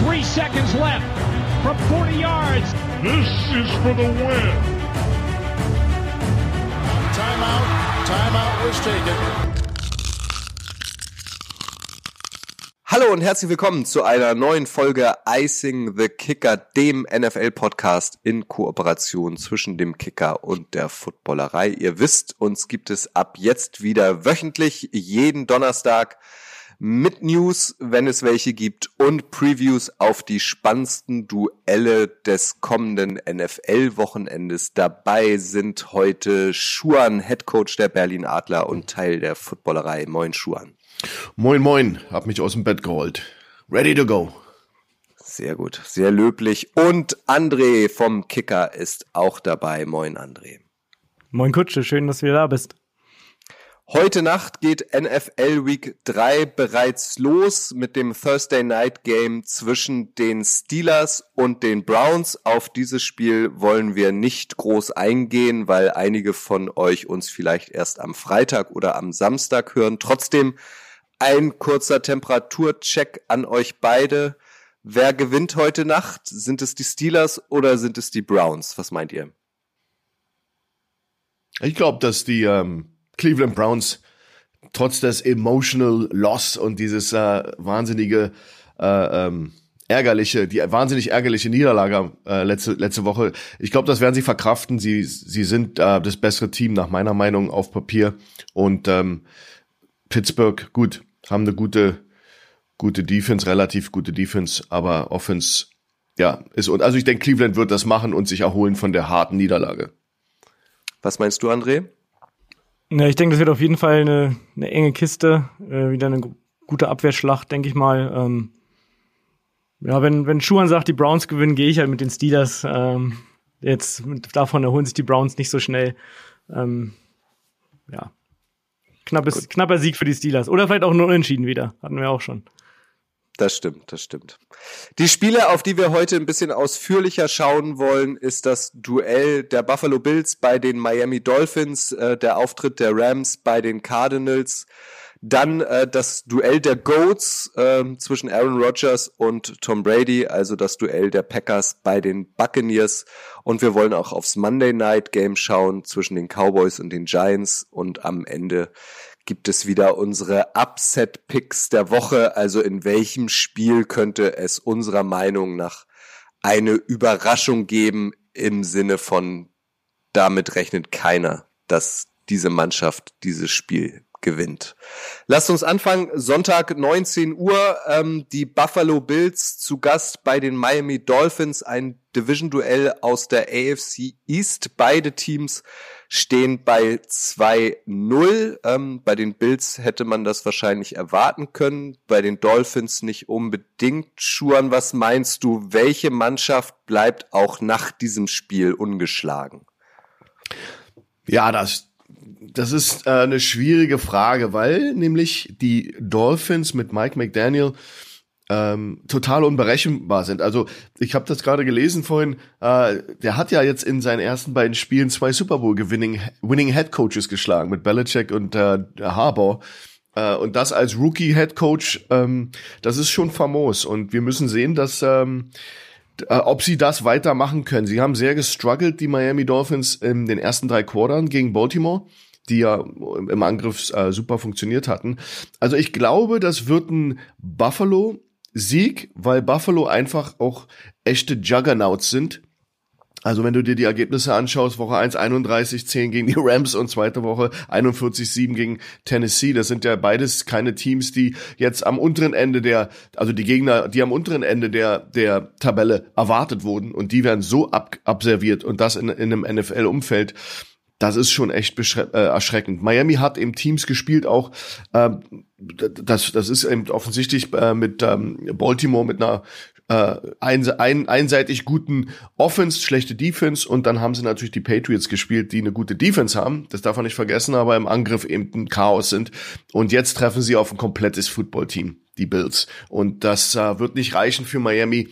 Three seconds left from 40 yards. This is for the win. Timeout. Timeout was taken. Hallo und herzlich willkommen zu einer neuen Folge Icing the Kicker, dem NFL-Podcast in Kooperation zwischen dem Kicker und der Footballerei. Ihr wisst, uns gibt es ab jetzt wieder wöchentlich, jeden Donnerstag mit News, wenn es welche gibt und Previews auf die spannendsten Duelle des kommenden NFL-Wochenendes. Dabei sind heute Schuan, Headcoach der Berlin Adler und Teil der Footballerei. Moin Schuan. Moin, moin, hab mich aus dem Bett geholt. Ready to go. Sehr gut, sehr löblich. Und André vom Kicker ist auch dabei. Moin, André. Moin, Kutsche, schön, dass du wieder da bist. Heute Nacht geht NFL Week 3 bereits los mit dem Thursday Night Game zwischen den Steelers und den Browns. Auf dieses Spiel wollen wir nicht groß eingehen, weil einige von euch uns vielleicht erst am Freitag oder am Samstag hören. Trotzdem ein kurzer Temperaturcheck an euch beide. Wer gewinnt heute Nacht? Sind es die Steelers oder sind es die Browns? Was meint ihr? Ich glaube, dass die ähm, Cleveland Browns trotz des emotional Loss und dieses äh, wahnsinnige äh, ähm, ärgerliche, die wahnsinnig ärgerliche Niederlage äh, letzte letzte Woche. Ich glaube, das werden sie verkraften. Sie sie sind äh, das bessere Team nach meiner Meinung auf Papier und ähm, Pittsburgh gut haben eine gute gute Defense, relativ gute Defense, aber Offense ja ist und also ich denke, Cleveland wird das machen und sich erholen von der harten Niederlage. Was meinst du, André? Ja, ich denke, das wird auf jeden Fall eine, eine enge Kiste, äh, wieder eine gute Abwehrschlacht, denke ich mal. Ähm, ja, wenn, wenn Schuhan sagt, die Browns gewinnen, gehe ich halt mit den Steelers. Ähm, jetzt davon erholen sich die Browns nicht so schnell. Ähm, ja. Knappes, knapper Sieg für die Steelers. Oder vielleicht auch ein Unentschieden wieder. Hatten wir auch schon. Das stimmt, das stimmt. Die Spiele, auf die wir heute ein bisschen ausführlicher schauen wollen, ist das Duell der Buffalo Bills bei den Miami Dolphins, äh, der Auftritt der Rams bei den Cardinals, dann äh, das Duell der Goats äh, zwischen Aaron Rodgers und Tom Brady, also das Duell der Packers bei den Buccaneers. Und wir wollen auch aufs Monday Night Game schauen zwischen den Cowboys und den Giants und am Ende gibt es wieder unsere Upset-Picks der Woche. Also in welchem Spiel könnte es unserer Meinung nach eine Überraschung geben im Sinne von, damit rechnet keiner, dass diese Mannschaft dieses Spiel gewinnt. Lasst uns anfangen. Sonntag 19 Uhr. Ähm, die Buffalo Bills zu Gast bei den Miami Dolphins. Ein Division-Duell aus der AFC East. Beide Teams stehen bei 2-0. Ähm, bei den Bills hätte man das wahrscheinlich erwarten können, bei den Dolphins nicht unbedingt. Schuan, was meinst du, welche Mannschaft bleibt auch nach diesem Spiel ungeschlagen? Ja, das, das ist äh, eine schwierige Frage, weil nämlich die Dolphins mit Mike McDaniel ähm, total unberechenbar sind. Also ich habe das gerade gelesen vorhin. Äh, der hat ja jetzt in seinen ersten beiden Spielen zwei Super Bowl Winning, Winning Head Coaches geschlagen mit Belichick und äh, Harbour. Äh, und das als Rookie Head Coach, ähm, das ist schon famos. Und wir müssen sehen, dass ähm, äh, ob sie das weitermachen können. Sie haben sehr gestruggelt, die Miami Dolphins in den ersten drei Quartern gegen Baltimore die ja im Angriff äh, super funktioniert hatten. Also ich glaube, das wird ein Buffalo Sieg, weil Buffalo einfach auch echte Juggernauts sind. Also wenn du dir die Ergebnisse anschaust, Woche 1 31, 10 gegen die Rams und zweite Woche 41, 7 gegen Tennessee, das sind ja beides keine Teams, die jetzt am unteren Ende der, also die Gegner, die am unteren Ende der, der Tabelle erwartet wurden. Und die werden so ab, abserviert und das in, in einem NFL-Umfeld das ist schon echt äh, erschreckend. Miami hat eben Teams gespielt, auch äh, das, das ist eben offensichtlich äh, mit ähm, Baltimore mit einer äh, ein, ein, einseitig guten Offense, schlechte Defense und dann haben sie natürlich die Patriots gespielt, die eine gute Defense haben. Das darf man nicht vergessen, aber im Angriff eben ein Chaos sind. Und jetzt treffen sie auf ein komplettes Footballteam, die Bills. Und das äh, wird nicht reichen für Miami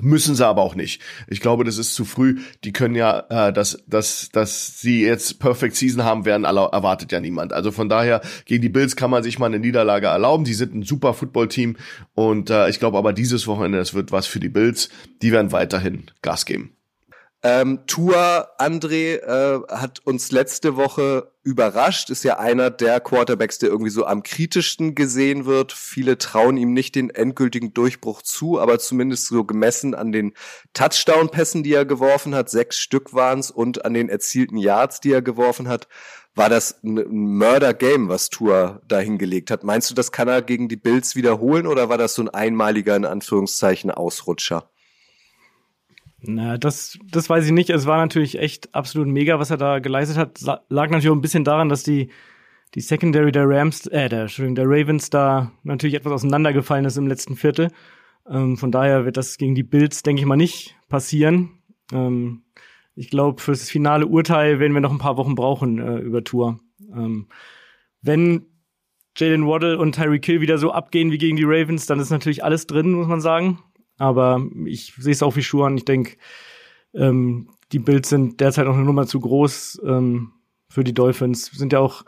Müssen sie aber auch nicht. Ich glaube, das ist zu früh. Die können ja, äh, dass, dass, dass sie jetzt Perfect Season haben werden, erwartet ja niemand. Also von daher, gegen die Bills kann man sich mal eine Niederlage erlauben. Die sind ein super Footballteam. Und äh, ich glaube aber dieses Wochenende, das wird was für die Bills. Die werden weiterhin Gas geben. Ähm, Tour André äh, hat uns letzte Woche überrascht, ist ja einer der Quarterbacks, der irgendwie so am kritischsten gesehen wird. Viele trauen ihm nicht den endgültigen Durchbruch zu, aber zumindest so gemessen an den Touchdown-Pässen, die er geworfen hat, sechs Stück waren's, und an den erzielten Yards, die er geworfen hat, war das ein Murder-Game, was Tour da hingelegt hat. Meinst du, das kann er gegen die Bills wiederholen oder war das so ein einmaliger, in Anführungszeichen, Ausrutscher? Na, das, das weiß ich nicht. Es war natürlich echt absolut mega, was er da geleistet hat. Lag natürlich auch ein bisschen daran, dass die, die Secondary der Rams, äh, der, Entschuldigung, der Ravens da natürlich etwas auseinandergefallen ist im letzten Viertel. Ähm, von daher wird das gegen die Bills, denke ich mal, nicht passieren. Ähm, ich glaube, fürs finale Urteil werden wir noch ein paar Wochen brauchen äh, über Tour. Ähm, wenn Jalen Waddle und Tyreek Kill wieder so abgehen wie gegen die Ravens, dann ist natürlich alles drin, muss man sagen. Aber ich sehe es auch wie Schuhan. Ich denke, ähm, die Bills sind derzeit noch eine Nummer zu groß ähm, für die Dolphins. Sind ja auch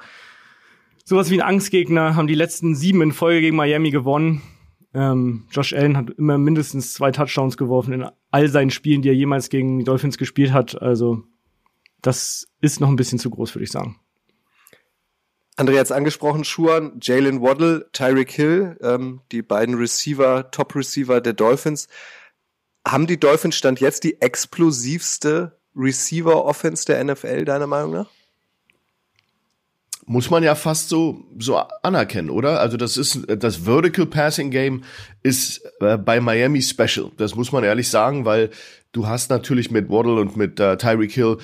sowas wie ein Angstgegner, haben die letzten sieben in Folge gegen Miami gewonnen. Ähm, Josh Allen hat immer mindestens zwei Touchdowns geworfen in all seinen Spielen, die er jemals gegen die Dolphins gespielt hat. Also das ist noch ein bisschen zu groß, würde ich sagen. André hat es angesprochen, Schuhan, Jalen Waddle, Tyreek Hill, ähm, die beiden Receiver, Top-Receiver der Dolphins. Haben die Dolphins Stand jetzt die explosivste Receiver-Offense der NFL, deiner Meinung nach? Muss man ja fast so, so anerkennen, oder? Also das ist, das Vertical Passing Game ist äh, bei Miami special. Das muss man ehrlich sagen, weil du hast natürlich mit Waddle und mit äh, Tyreek Hill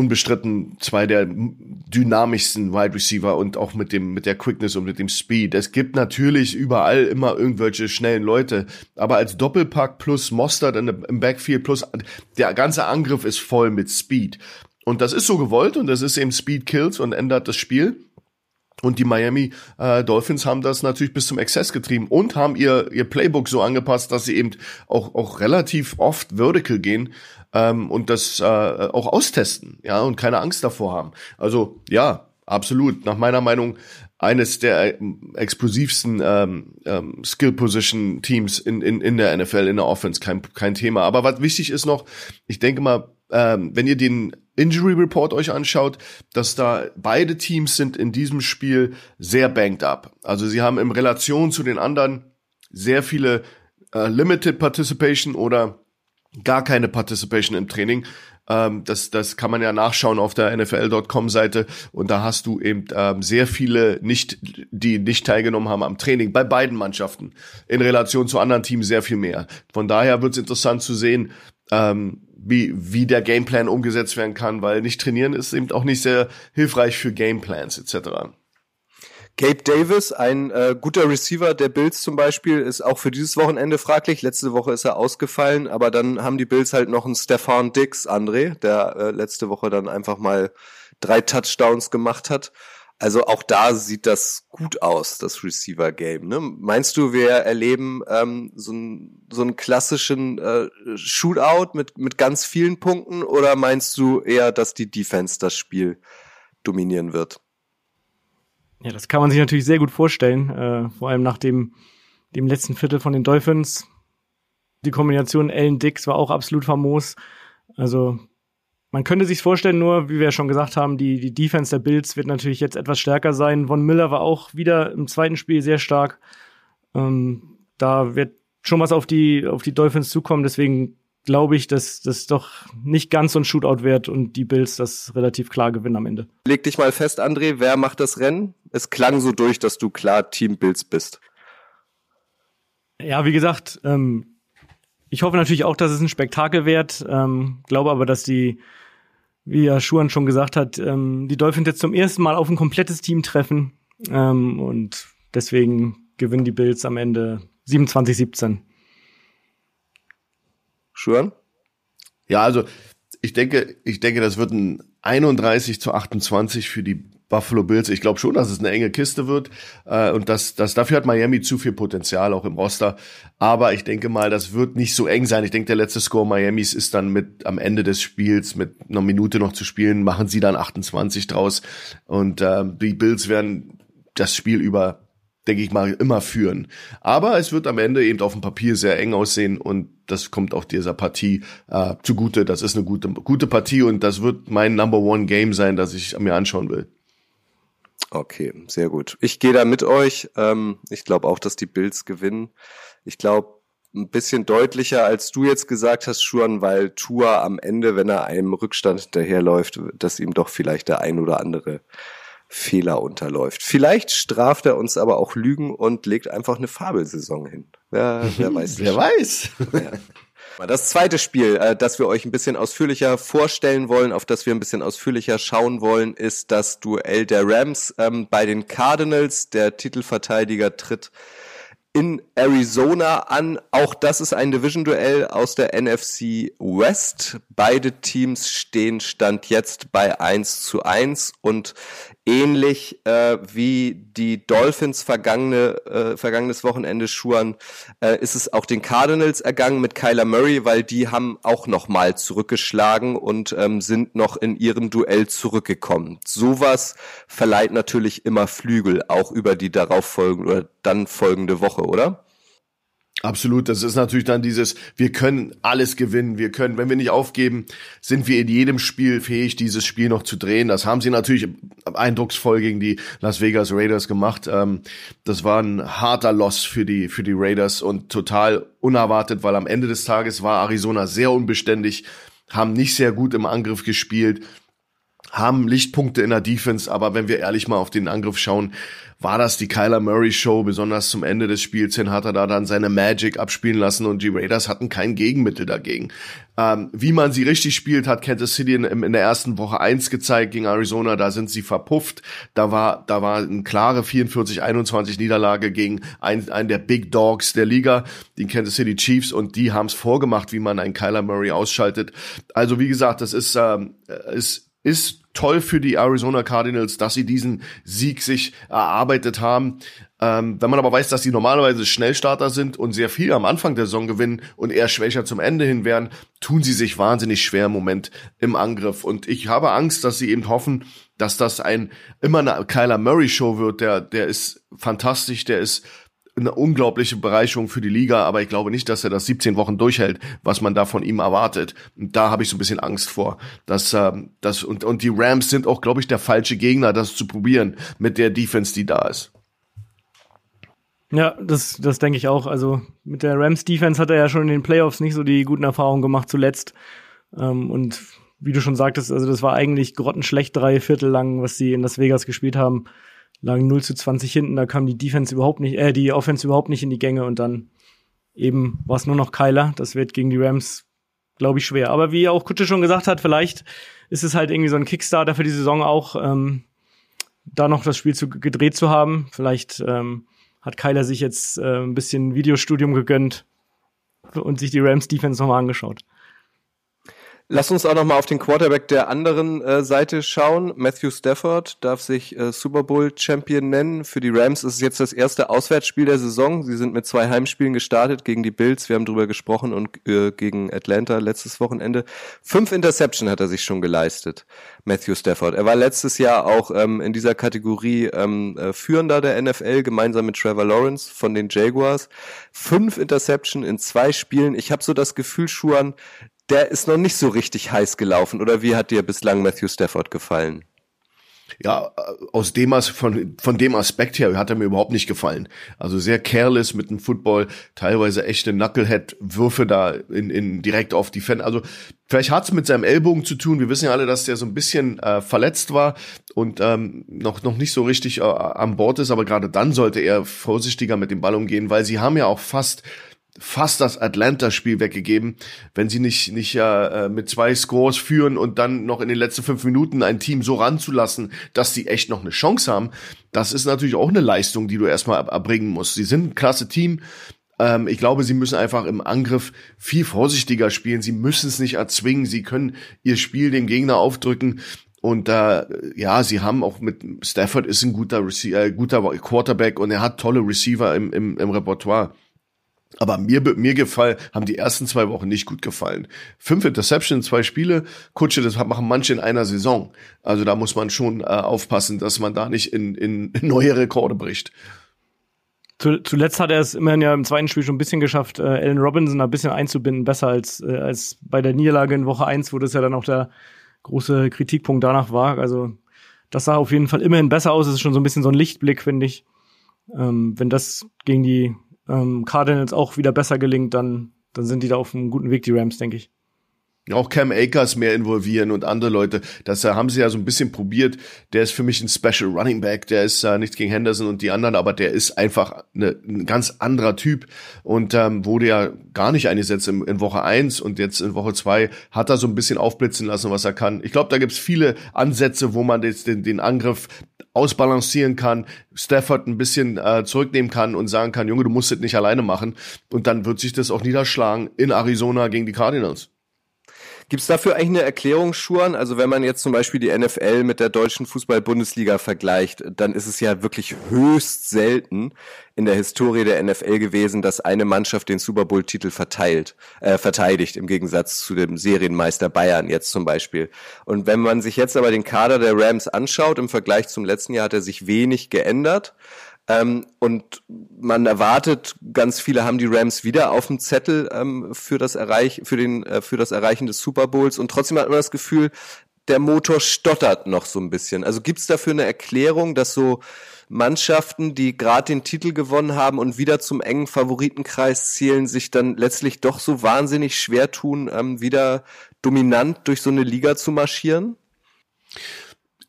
unbestritten zwei der dynamischsten Wide Receiver und auch mit dem mit der Quickness und mit dem Speed. Es gibt natürlich überall immer irgendwelche schnellen Leute, aber als Doppelpack plus Mostert im Backfield plus der ganze Angriff ist voll mit Speed. Und das ist so gewollt und das ist eben Speed Kills und ändert das Spiel. Und die Miami äh, Dolphins haben das natürlich bis zum Exzess getrieben und haben ihr, ihr Playbook so angepasst, dass sie eben auch, auch relativ oft vertical gehen ähm, und das äh, auch austesten, ja, und keine Angst davor haben. Also ja, absolut. Nach meiner Meinung eines der explosivsten ähm, ähm, Skill Position Teams in, in, in der NFL, in der Offense, kein, kein Thema. Aber was wichtig ist noch, ich denke mal, ähm, wenn ihr den Injury Report euch anschaut, dass da beide Teams sind in diesem Spiel sehr banked up. Also sie haben in Relation zu den anderen sehr viele äh, Limited Participation oder gar keine Participation im Training. Ähm, das, das kann man ja nachschauen auf der NFL.com-Seite und da hast du eben ähm, sehr viele nicht, die nicht teilgenommen haben am Training bei beiden Mannschaften. In Relation zu anderen Teams sehr viel mehr. Von daher wird es interessant zu sehen, ähm, wie, wie der Gameplan umgesetzt werden kann, weil nicht trainieren ist eben auch nicht sehr hilfreich für Gameplans etc. Gabe Davis, ein äh, guter Receiver der Bills zum Beispiel, ist auch für dieses Wochenende fraglich. Letzte Woche ist er ausgefallen, aber dann haben die Bills halt noch einen Stefan Dix, André, der äh, letzte Woche dann einfach mal drei Touchdowns gemacht hat. Also auch da sieht das gut aus, das Receiver-Game. Ne? Meinst du, wir erleben ähm, so, ein, so einen klassischen äh, Shootout mit, mit ganz vielen Punkten oder meinst du eher, dass die Defense das Spiel dominieren wird? Ja, das kann man sich natürlich sehr gut vorstellen, äh, vor allem nach dem, dem letzten Viertel von den Dolphins. Die Kombination Allen Dix war auch absolut famos. Also man könnte sich vorstellen, nur wie wir schon gesagt haben, die, die Defense der Bills wird natürlich jetzt etwas stärker sein. Von Miller war auch wieder im zweiten Spiel sehr stark. Ähm, da wird schon was auf die, auf die Dolphins zukommen. Deswegen glaube ich, dass das doch nicht ganz so ein Shootout wird und die Bills das relativ klar gewinnen am Ende. Leg dich mal fest, André, wer macht das Rennen? Es klang so durch, dass du klar Team Bills bist. Ja, wie gesagt, ähm, ich hoffe natürlich auch, dass es ein Spektakel wird. Ähm, glaube aber, dass die, wie ja Schuhan schon gesagt hat, ähm, die Dolphins jetzt zum ersten Mal auf ein komplettes Team treffen. Ähm, und deswegen gewinnen die Bills am Ende 27-17. Schuhan? Ja, also ich denke, ich denke, das wird ein 31 zu 28 für die Buffalo Bills. Ich glaube schon, dass es eine enge Kiste wird äh, und das, das dafür hat Miami zu viel Potenzial auch im Roster. Aber ich denke mal, das wird nicht so eng sein. Ich denke, der letzte Score Miamis ist dann mit am Ende des Spiels mit einer Minute noch zu spielen, machen sie dann 28 draus und äh, die Bills werden das Spiel über denke ich mal, immer führen. Aber es wird am Ende eben auf dem Papier sehr eng aussehen und das kommt auch dieser Partie äh, zugute. Das ist eine gute, gute Partie und das wird mein Number One Game sein, das ich mir anschauen will. Okay, sehr gut. Ich gehe da mit euch. Ähm, ich glaube auch, dass die Bills gewinnen. Ich glaube, ein bisschen deutlicher, als du jetzt gesagt hast, Schuan, weil Tua am Ende, wenn er einem Rückstand hinterherläuft, dass ihm doch vielleicht der ein oder andere Fehler unterläuft. Vielleicht straft er uns aber auch Lügen und legt einfach eine Fabelsaison hin. Wer, wer weiß. wer weiß. Ja. Das zweite Spiel, äh, das wir euch ein bisschen ausführlicher vorstellen wollen, auf das wir ein bisschen ausführlicher schauen wollen, ist das Duell der Rams ähm, bei den Cardinals. Der Titelverteidiger tritt in Arizona an. Auch das ist ein Division-Duell aus der NFC West. Beide Teams stehen Stand jetzt bei 1 zu 1 und ähnlich äh, wie die Dolphins vergangene, äh, vergangenes Wochenende schuren, äh, ist es auch den Cardinals ergangen mit Kyler Murray, weil die haben auch nochmal zurückgeschlagen und ähm, sind noch in ihrem Duell zurückgekommen. Sowas verleiht natürlich immer Flügel, auch über die darauf folgende oder dann folgende Woche, oder? Absolut, das ist natürlich dann dieses, wir können alles gewinnen, wir können, wenn wir nicht aufgeben, sind wir in jedem Spiel fähig, dieses Spiel noch zu drehen. Das haben sie natürlich eindrucksvoll gegen die Las Vegas Raiders gemacht. Ähm, das war ein harter Loss für die, für die Raiders und total unerwartet, weil am Ende des Tages war Arizona sehr unbeständig, haben nicht sehr gut im Angriff gespielt, haben Lichtpunkte in der Defense, aber wenn wir ehrlich mal auf den Angriff schauen, war das die Kyler Murray Show, besonders zum Ende des Spiels hin hat er da dann seine Magic abspielen lassen und die Raiders hatten kein Gegenmittel dagegen. Ähm, wie man sie richtig spielt, hat Kansas City in, in, der ersten Woche eins gezeigt gegen Arizona, da sind sie verpufft. Da war, da war eine klare 44-21 Niederlage gegen einen, einen der Big Dogs der Liga, die Kansas City Chiefs und die haben es vorgemacht, wie man einen Kyler Murray ausschaltet. Also wie gesagt, das ist, ähm, ist ist toll für die Arizona Cardinals, dass sie diesen Sieg sich erarbeitet haben. Ähm, wenn man aber weiß, dass sie normalerweise Schnellstarter sind und sehr viel am Anfang der Saison gewinnen und eher schwächer zum Ende hin werden, tun sie sich wahnsinnig schwer im Moment im Angriff. Und ich habe Angst, dass sie eben hoffen, dass das ein immer eine Kyler Murray Show wird. Der, der ist fantastisch, der ist eine unglaubliche Bereicherung für die Liga, aber ich glaube nicht, dass er das 17 Wochen durchhält, was man da von ihm erwartet. Und da habe ich so ein bisschen Angst vor. Dass, ähm, das, und, und die Rams sind auch, glaube ich, der falsche Gegner, das zu probieren mit der Defense, die da ist. Ja, das, das denke ich auch. Also mit der Rams Defense hat er ja schon in den Playoffs nicht so die guten Erfahrungen gemacht zuletzt. Ähm, und wie du schon sagtest, also das war eigentlich grottenschlecht drei Viertel lang, was sie in Las Vegas gespielt haben lagen 0 zu 20 hinten, da kam die Defense überhaupt nicht, äh, die Offense überhaupt nicht in die Gänge und dann eben war es nur noch Kyler. Das wird gegen die Rams, glaube ich, schwer. Aber wie auch Kutsche schon gesagt hat, vielleicht ist es halt irgendwie so ein Kickstarter für die Saison auch, ähm, da noch das Spiel zu, gedreht zu haben. Vielleicht ähm, hat Kyler sich jetzt äh, ein bisschen Videostudium gegönnt und sich die Rams Defense nochmal angeschaut. Lass uns auch noch mal auf den Quarterback der anderen äh, Seite schauen. Matthew Stafford darf sich äh, Super Bowl Champion nennen. Für die Rams ist es jetzt das erste Auswärtsspiel der Saison. Sie sind mit zwei Heimspielen gestartet gegen die Bills. Wir haben drüber gesprochen und äh, gegen Atlanta letztes Wochenende. Fünf Interception hat er sich schon geleistet. Matthew Stafford. Er war letztes Jahr auch ähm, in dieser Kategorie ähm, äh, Führender der NFL gemeinsam mit Trevor Lawrence von den Jaguars. Fünf Interception in zwei Spielen. Ich habe so das Gefühl, Schuan, der ist noch nicht so richtig heiß gelaufen. Oder wie hat dir bislang Matthew Stafford gefallen? ja, aus dem von, von dem Aspekt her hat er mir überhaupt nicht gefallen. Also sehr careless mit dem Football, teilweise echte Knucklehead-Würfe da in, in direkt auf die Fan. Also vielleicht hat's mit seinem Ellbogen zu tun. Wir wissen ja alle, dass der so ein bisschen äh, verletzt war und ähm, noch, noch nicht so richtig äh, an Bord ist, aber gerade dann sollte er vorsichtiger mit dem Ball umgehen, weil sie haben ja auch fast fast das Atlanta-Spiel weggegeben, wenn sie nicht nicht äh, mit zwei Scores führen und dann noch in den letzten fünf Minuten ein Team so ranzulassen, dass sie echt noch eine Chance haben. Das ist natürlich auch eine Leistung, die du erstmal erbringen musst. Sie sind ein klasse Team. Ähm, ich glaube, sie müssen einfach im Angriff viel vorsichtiger spielen. Sie müssen es nicht erzwingen. Sie können ihr Spiel dem Gegner aufdrücken Und äh, ja, sie haben auch mit Stafford ist ein guter, Rece äh, guter Quarterback und er hat tolle Receiver im, im, im Repertoire. Aber mir, mir gefallen, haben die ersten zwei Wochen nicht gut gefallen. Fünf Interceptions, zwei Spiele, Kutsche, das machen manche in einer Saison. Also da muss man schon äh, aufpassen, dass man da nicht in, in, neue Rekorde bricht. Zuletzt hat er es immerhin ja im zweiten Spiel schon ein bisschen geschafft, äh, Allen Robinson ein bisschen einzubinden, besser als, äh, als bei der Niederlage in Woche eins, wo das ja dann auch der große Kritikpunkt danach war. Also das sah auf jeden Fall immerhin besser aus. Es ist schon so ein bisschen so ein Lichtblick, finde ich. Ähm, wenn das gegen die ähm, Cardinals auch wieder besser gelingt, dann, dann sind die da auf einem guten Weg, die Rams, denke ich auch Cam Akers mehr involvieren und andere Leute. Das äh, haben sie ja so ein bisschen probiert. Der ist für mich ein Special Running Back. Der ist äh, nichts gegen Henderson und die anderen, aber der ist einfach eine, ein ganz anderer Typ und ähm, wurde ja gar nicht eingesetzt in, in Woche eins und jetzt in Woche zwei hat er so ein bisschen aufblitzen lassen, was er kann. Ich glaube, da gibt's viele Ansätze, wo man jetzt den, den Angriff ausbalancieren kann, Stafford ein bisschen äh, zurücknehmen kann und sagen kann, Junge, du musst es nicht alleine machen. Und dann wird sich das auch niederschlagen in Arizona gegen die Cardinals. Gibt es dafür eigentlich eine Erklärung, Schuan? Also wenn man jetzt zum Beispiel die NFL mit der deutschen Fußball-Bundesliga vergleicht, dann ist es ja wirklich höchst selten in der Historie der NFL gewesen, dass eine Mannschaft den Super Bowl-Titel verteilt, äh, verteidigt, im Gegensatz zu dem Serienmeister Bayern jetzt zum Beispiel. Und wenn man sich jetzt aber den Kader der Rams anschaut, im Vergleich zum letzten Jahr hat er sich wenig geändert. Ähm, und man erwartet, ganz viele haben die Rams wieder auf dem Zettel ähm, für das Erreich, für den, äh, für das Erreichen des Super Bowls. Und trotzdem hat man das Gefühl, der Motor stottert noch so ein bisschen. Also gibt es dafür eine Erklärung, dass so Mannschaften, die gerade den Titel gewonnen haben und wieder zum engen Favoritenkreis zählen, sich dann letztlich doch so wahnsinnig schwer tun, ähm, wieder dominant durch so eine Liga zu marschieren?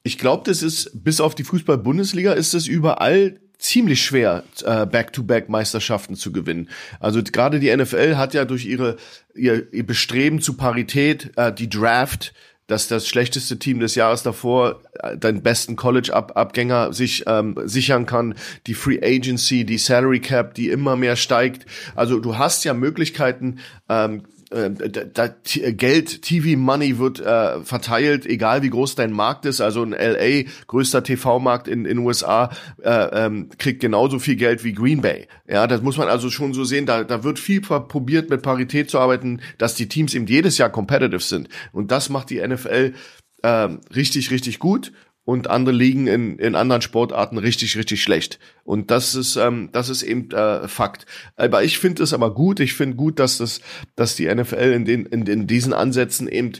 Ich glaube, das ist bis auf die Fußball-Bundesliga ist es überall ziemlich schwer, äh, Back-to-Back-Meisterschaften zu gewinnen. Also gerade die NFL hat ja durch ihre ihr, ihr Bestreben zu Parität äh, die Draft dass das schlechteste Team des Jahres davor äh, deinen besten College-Abgänger sich ähm, sichern kann, die Free Agency, die Salary Cap, die immer mehr steigt. Also du hast ja Möglichkeiten, ähm, äh, da, Geld, TV Money wird äh, verteilt, egal wie groß dein Markt ist. Also ein LA, größter TV-Markt in in USA, äh, ähm, kriegt genauso viel Geld wie Green Bay. Ja, das muss man also schon so sehen. Da, da wird viel probiert, mit Parität zu arbeiten, dass die Teams eben jedes Jahr competitive sind. Und das macht die NFL äh, richtig, richtig gut und andere liegen in, in anderen Sportarten richtig, richtig schlecht. Und das ist, ähm, das ist eben äh, Fakt. Aber ich finde es aber gut. Ich finde gut, dass das, dass die NFL in den, in, in diesen Ansätzen eben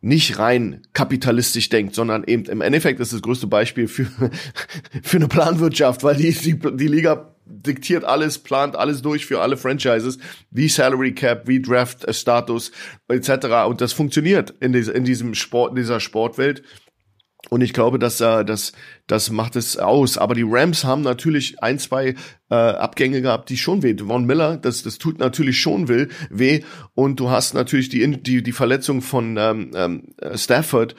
nicht rein kapitalistisch denkt, sondern eben im Endeffekt ist das größte Beispiel für, für eine Planwirtschaft, weil die, die, die Liga diktiert alles, plant alles durch für alle Franchises, wie Salary Cap, wie Draft Status etc. Und das funktioniert in, diese, in diesem Sport, in dieser Sportwelt. Und ich glaube, dass äh, das, das macht es aus. Aber die Rams haben natürlich ein, zwei äh, Abgänge gehabt, die schon weh. Von Miller, das, das tut natürlich schon will, weh. Und du hast natürlich die, die, die Verletzung von ähm, ähm, Stafford.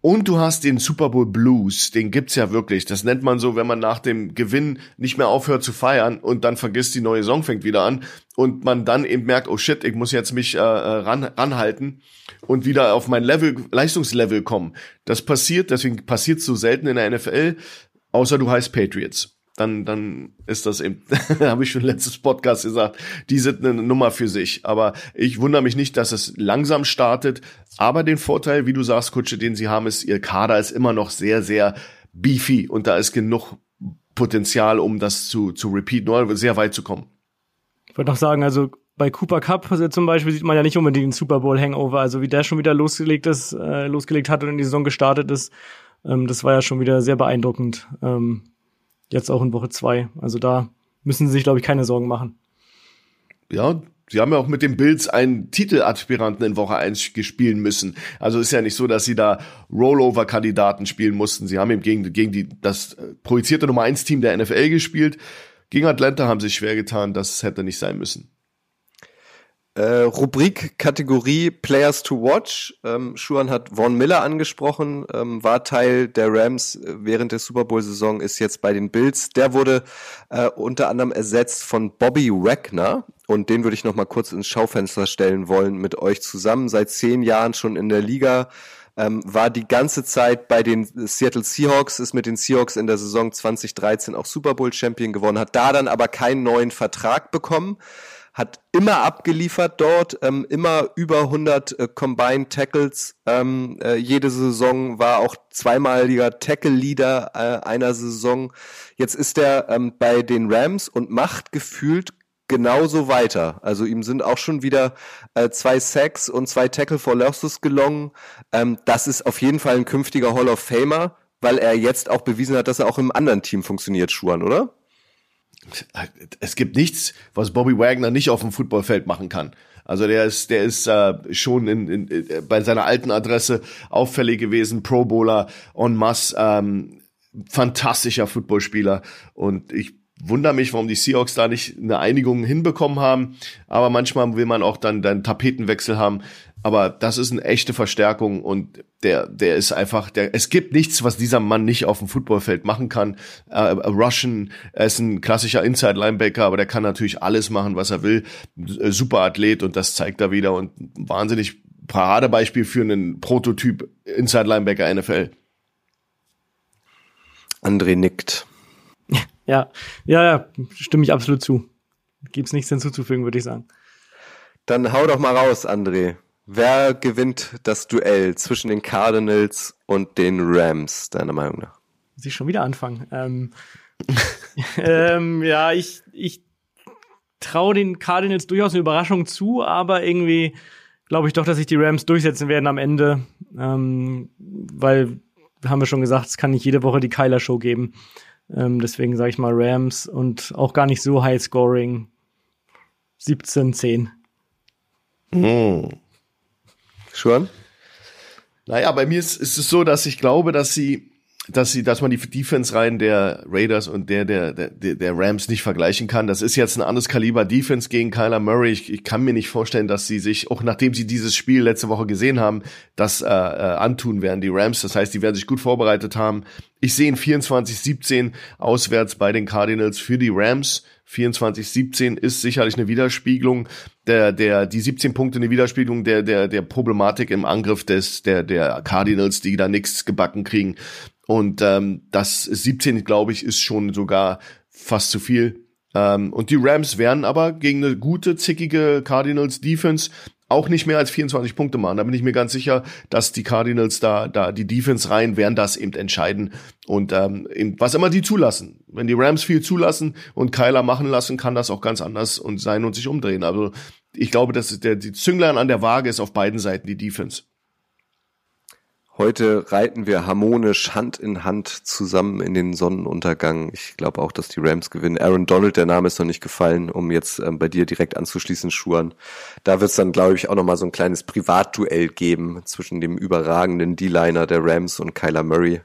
Und du hast den Super Bowl Blues, den gibt's ja wirklich. Das nennt man so, wenn man nach dem Gewinn nicht mehr aufhört zu feiern und dann vergisst, die neue Song fängt wieder an und man dann eben merkt, oh shit, ich muss jetzt mich äh, ran, ranhalten und wieder auf mein Level, Leistungslevel kommen. Das passiert, deswegen passiert so selten in der NFL, außer du heißt Patriots dann, dann ist das eben, habe ich schon letztes Podcast gesagt, die sind eine Nummer für sich. Aber ich wundere mich nicht, dass es langsam startet. Aber den Vorteil, wie du sagst, Kutsche, den sie haben, ist, ihr Kader ist immer noch sehr, sehr beefy und da ist genug Potenzial, um das zu, zu repeaten oder sehr weit zu kommen. Ich wollte noch sagen, also bei Cooper Cup zum Beispiel sieht man ja nicht unbedingt den Super Bowl Hangover, also wie der schon wieder losgelegt ist, äh, losgelegt hat und in die Saison gestartet ist. Ähm, das war ja schon wieder sehr beeindruckend. Ähm, Jetzt auch in Woche zwei. Also da müssen sie sich, glaube ich, keine Sorgen machen. Ja, Sie haben ja auch mit den Bills einen Titelaspiranten in Woche 1 gespielen müssen. Also ist ja nicht so, dass sie da Rollover-Kandidaten spielen mussten. Sie haben eben gegen, gegen die, das projizierte Nummer 1 Team der NFL gespielt. Gegen Atlanta haben sie schwer getan. Das hätte nicht sein müssen. Äh, Rubrik Kategorie Players to Watch. Ähm, Schuhan hat Von Miller angesprochen, ähm, war Teil der Rams während der Super Bowl-Saison, ist jetzt bei den Bills. Der wurde äh, unter anderem ersetzt von Bobby Wagner und den würde ich noch mal kurz ins Schaufenster stellen wollen mit euch zusammen. Seit zehn Jahren schon in der Liga, ähm, war die ganze Zeit bei den Seattle Seahawks, ist mit den Seahawks in der Saison 2013 auch Super Bowl Champion gewonnen, hat da dann aber keinen neuen Vertrag bekommen hat immer abgeliefert dort, ähm, immer über 100 äh, Combined Tackles ähm, äh, jede Saison, war auch zweimaliger Tackle-Leader äh, einer Saison. Jetzt ist er ähm, bei den Rams und macht gefühlt genauso weiter. Also ihm sind auch schon wieder äh, zwei Sacks und zwei Tackle for Losses gelungen. Ähm, das ist auf jeden Fall ein künftiger Hall of Famer, weil er jetzt auch bewiesen hat, dass er auch im anderen Team funktioniert, Schuan, oder? Es gibt nichts, was Bobby Wagner nicht auf dem Footballfeld machen kann. Also der ist, der ist äh, schon in, in, in, bei seiner alten Adresse auffällig gewesen, Pro Bowler en masse, ähm, fantastischer Footballspieler. Und ich wundere mich, warum die Seahawks da nicht eine Einigung hinbekommen haben. Aber manchmal will man auch dann einen Tapetenwechsel haben. Aber das ist eine echte Verstärkung und der, der ist einfach, der, es gibt nichts, was dieser Mann nicht auf dem Footballfeld machen kann. Äh, Russian, er ist ein klassischer Inside-Linebacker, aber der kann natürlich alles machen, was er will. Äh, super Athlet und das zeigt er wieder und wahnsinnig Paradebeispiel für einen Prototyp Inside-Linebacker NFL. André nickt. Ja, ja, ja, stimme ich absolut zu. Gibt's nichts hinzuzufügen, würde ich sagen. Dann hau doch mal raus, André. Wer gewinnt das Duell zwischen den Cardinals und den Rams, deiner Meinung nach? Sie schon wieder anfangen. Ähm, ähm, ja, ich, ich traue den Cardinals durchaus eine Überraschung zu, aber irgendwie glaube ich doch, dass sich die Rams durchsetzen werden am Ende, ähm, weil haben wir schon gesagt, es kann nicht jede Woche die Kyler Show geben. Ähm, deswegen sage ich mal Rams und auch gar nicht so High Scoring 17 10. Mm. Schon? Naja, bei mir ist, ist es so, dass ich glaube, dass sie, dass sie, dass man die Defense-Reihen der Raiders und der, der, der, der Rams nicht vergleichen kann. Das ist jetzt ein anderes Kaliber Defense gegen Kyler Murray. Ich, ich kann mir nicht vorstellen, dass sie sich, auch nachdem sie dieses Spiel letzte Woche gesehen haben, das äh, äh, antun werden, die Rams. Das heißt, die werden sich gut vorbereitet haben. Ich sehe ein 24-17 auswärts bei den Cardinals für die Rams. 24-17 ist sicherlich eine Widerspiegelung der, der, die 17 Punkte eine Widerspiegelung der, der, der Problematik im Angriff des, der, der Cardinals, die da nichts gebacken kriegen. Und ähm, das 17, glaube ich, ist schon sogar fast zu viel. Ähm, und die Rams werden aber gegen eine gute, zickige Cardinals Defense auch nicht mehr als 24 Punkte machen. Da bin ich mir ganz sicher, dass die Cardinals da, da die Defense rein werden das eben entscheiden. Und ähm, was immer die zulassen. Wenn die Rams viel zulassen und Kyler machen lassen, kann das auch ganz anders und sein und sich umdrehen. Also ich glaube, dass der die Zünglein an der Waage ist auf beiden Seiten die Defense. Heute reiten wir harmonisch Hand in Hand zusammen in den Sonnenuntergang. Ich glaube auch, dass die Rams gewinnen. Aaron Donald, der Name ist noch nicht gefallen, um jetzt ähm, bei dir direkt anzuschließen, Schuhan. Da wird es dann, glaube ich, auch nochmal so ein kleines Privatduell geben zwischen dem überragenden D-Liner der Rams und Kyler Murray.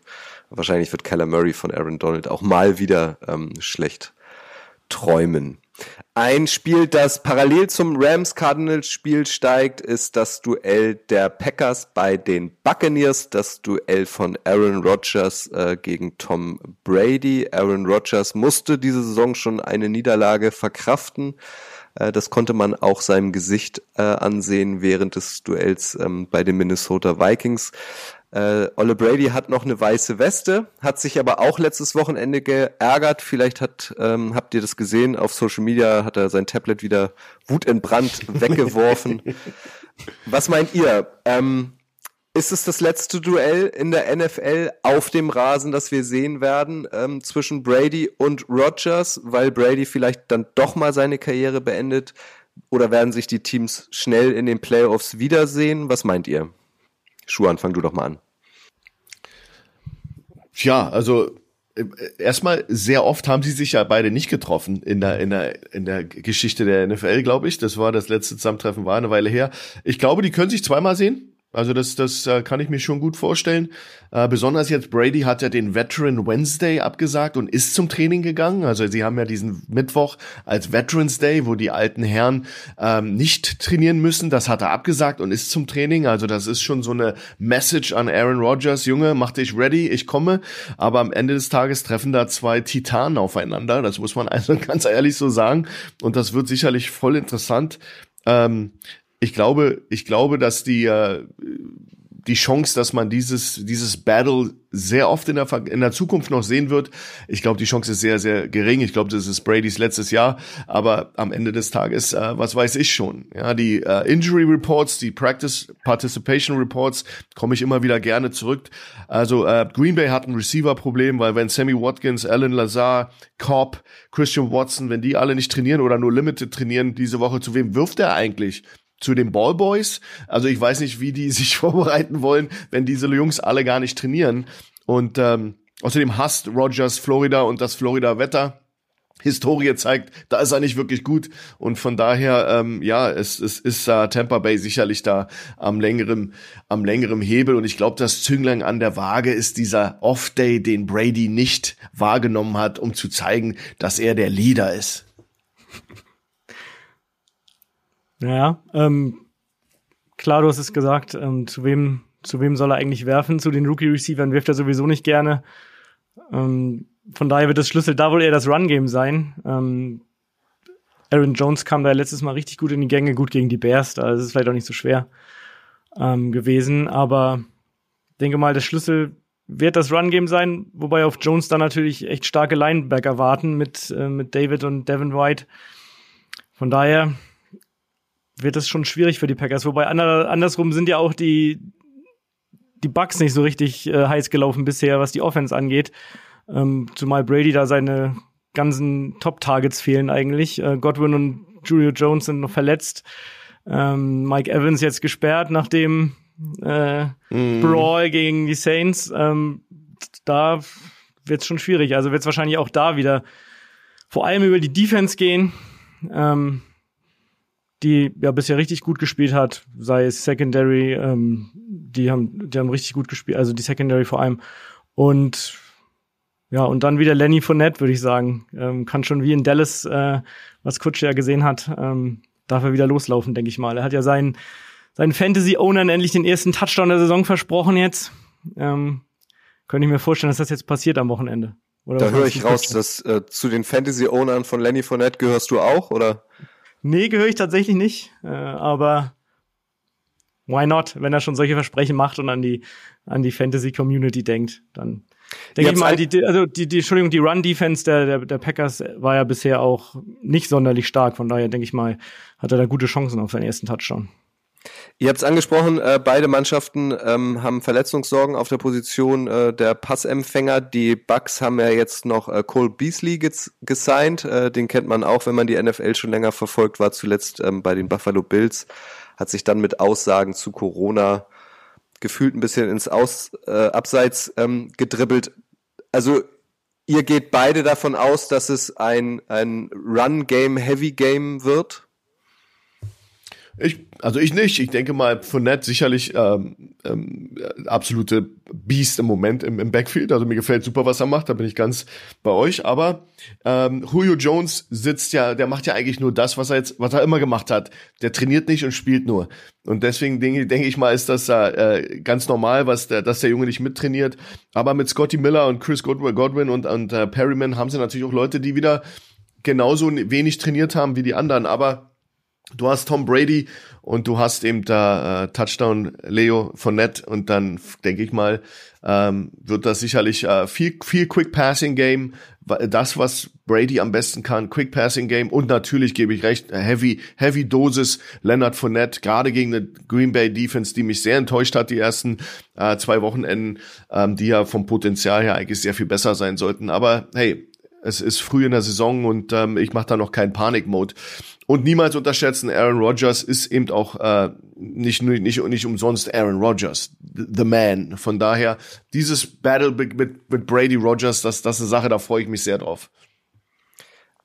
Wahrscheinlich wird Kyler Murray von Aaron Donald auch mal wieder ähm, schlecht träumen. Ein Spiel, das parallel zum Rams-Cardinals-Spiel steigt, ist das Duell der Packers bei den Buccaneers, das Duell von Aaron Rodgers äh, gegen Tom Brady. Aaron Rodgers musste diese Saison schon eine Niederlage verkraften. Äh, das konnte man auch seinem Gesicht äh, ansehen während des Duells ähm, bei den Minnesota Vikings. Äh, Olle Brady hat noch eine weiße Weste, hat sich aber auch letztes Wochenende geärgert. Vielleicht hat, ähm, habt ihr das gesehen, auf Social Media hat er sein Tablet wieder wutentbrannt weggeworfen. Was meint ihr? Ähm, ist es das letzte Duell in der NFL auf dem Rasen, das wir sehen werden ähm, zwischen Brady und Rogers, weil Brady vielleicht dann doch mal seine Karriere beendet? Oder werden sich die Teams schnell in den Playoffs wiedersehen? Was meint ihr? Schuhan, fang du doch mal an. Tja, also äh, erstmal sehr oft haben sie sich ja beide nicht getroffen in der in der in der Geschichte der NFL, glaube ich. Das war das letzte Zusammentreffen war eine Weile her. Ich glaube, die können sich zweimal sehen. Also das, das äh, kann ich mir schon gut vorstellen. Äh, besonders jetzt Brady hat ja den Veteran Wednesday abgesagt und ist zum Training gegangen. Also sie haben ja diesen Mittwoch als Veterans Day, wo die alten Herren ähm, nicht trainieren müssen. Das hat er abgesagt und ist zum Training. Also das ist schon so eine Message an Aaron Rodgers. Junge, mach dich ready, ich komme. Aber am Ende des Tages treffen da zwei Titanen aufeinander. Das muss man also ganz ehrlich so sagen. Und das wird sicherlich voll interessant. Ähm, ich glaube, ich glaube, dass die äh, die Chance, dass man dieses, dieses Battle sehr oft in der, in der Zukunft noch sehen wird. Ich glaube, die Chance ist sehr, sehr gering. Ich glaube, das ist Bradys letztes Jahr. Aber am Ende des Tages, äh, was weiß ich schon? Ja, die äh, Injury Reports, die Practice Participation Reports, komme ich immer wieder gerne zurück. Also äh, Green Bay hat ein Receiver-Problem, weil wenn Sammy Watkins, Alan Lazar, Cobb, Christian Watson, wenn die alle nicht trainieren oder nur Limited trainieren diese Woche, zu wem wirft er eigentlich? Zu den Ballboys. Also ich weiß nicht, wie die sich vorbereiten wollen, wenn diese Jungs alle gar nicht trainieren. Und ähm, außerdem hasst Rogers Florida und das Florida-Wetter. Historie zeigt, da ist er nicht wirklich gut und von daher ähm, ja, es, es ist äh, Tampa Bay sicherlich da am längeren am längeren Hebel und ich glaube, das Zünglein an der Waage ist dieser Off Day, den Brady nicht wahrgenommen hat, um zu zeigen, dass er der Leader ist. Ja, ähm, klar, du hast es gesagt, ähm, zu wem, zu wem soll er eigentlich werfen? Zu den Rookie-Receivern wirft er sowieso nicht gerne. Ähm, von daher wird das Schlüssel da wohl eher das Run-Game sein. Ähm, Aaron Jones kam da letztes Mal richtig gut in die Gänge, gut gegen die Bears, da ist es vielleicht auch nicht so schwer ähm, gewesen, aber denke mal, der Schlüssel wird das Run-Game sein, wobei auf Jones dann natürlich echt starke Linebacker warten mit, äh, mit David und Devin White. Von daher, wird es schon schwierig für die Packers. Wobei andersrum sind ja auch die, die Bugs nicht so richtig äh, heiß gelaufen bisher, was die Offense angeht. Ähm, zumal Brady da seine ganzen Top-Targets fehlen eigentlich. Äh, Godwin und Julio Jones sind noch verletzt. Ähm, Mike Evans jetzt gesperrt nach dem äh, mm. Brawl gegen die Saints. Ähm, da wird es schon schwierig. Also wird es wahrscheinlich auch da wieder vor allem über die Defense gehen. Ähm, die ja bisher richtig gut gespielt hat, sei es Secondary, ähm, die haben, die haben richtig gut gespielt, also die Secondary vor allem. Und ja, und dann wieder Lenny Fournette, würde ich sagen. Ähm, kann schon wie in Dallas, äh, was Kutsche ja gesehen hat, ähm, darf er wieder loslaufen, denke ich mal. Er hat ja seinen, seinen Fantasy-Ownern endlich den ersten Touchdown der Saison versprochen jetzt. Ähm, könnte ich mir vorstellen, dass das jetzt passiert am Wochenende. Oder da höre ich raus, dass äh, zu den Fantasy-Ownern von Lenny Fournette gehörst du auch, oder? Nee, gehöre ich tatsächlich nicht. Äh, aber why not? Wenn er schon solche Versprechen macht und an die, an die Fantasy-Community denkt, dann denke ich mal, die, also die, die, Entschuldigung, die Run-Defense der, der, der Packers war ja bisher auch nicht sonderlich stark. Von daher denke ich mal, hat er da gute Chancen auf seinen ersten Touchdown. Ihr habt es angesprochen, äh, beide Mannschaften ähm, haben Verletzungssorgen auf der Position äh, der Passempfänger. Die Bucks haben ja jetzt noch äh, Cole Beasley gesigned. Äh, den kennt man auch, wenn man die NFL schon länger verfolgt, war zuletzt ähm, bei den Buffalo Bills, hat sich dann mit Aussagen zu Corona gefühlt ein bisschen ins Aus, äh, Abseits ähm, gedribbelt. Also ihr geht beide davon aus, dass es ein, ein Run-Game, Heavy-Game wird? Ich, also ich nicht. Ich denke mal, Fournette sicherlich ähm, ähm, absolute Beast im Moment im, im Backfield. Also mir gefällt super, was er macht. Da bin ich ganz bei euch. Aber ähm, Julio Jones sitzt ja, der macht ja eigentlich nur das, was er jetzt, was er immer gemacht hat. Der trainiert nicht und spielt nur. Und deswegen denke, denke ich mal, ist das äh, ganz normal, was der, dass der Junge nicht mittrainiert. Aber mit Scotty Miller und Chris Godwin und, und äh, Perryman haben sie natürlich auch Leute, die wieder genauso wenig trainiert haben wie die anderen. Aber Du hast Tom Brady und du hast eben da äh, Touchdown Leo Net und dann denke ich mal ähm, wird das sicherlich äh, viel viel Quick Passing Game, das was Brady am besten kann, Quick Passing Game und natürlich gebe ich recht Heavy Heavy Dosis Leonard Fournette gerade gegen eine Green Bay Defense, die mich sehr enttäuscht hat die ersten äh, zwei Wochenenden, ähm, die ja vom Potenzial her eigentlich sehr viel besser sein sollten. Aber hey, es ist früh in der Saison und ähm, ich mache da noch keinen Panik-Mode. Und niemals unterschätzen, Aaron Rodgers ist eben auch äh, nicht, nicht, nicht umsonst Aaron Rodgers, the man. Von daher, dieses Battle mit, mit Brady Rodgers, das, das ist eine Sache, da freue ich mich sehr drauf.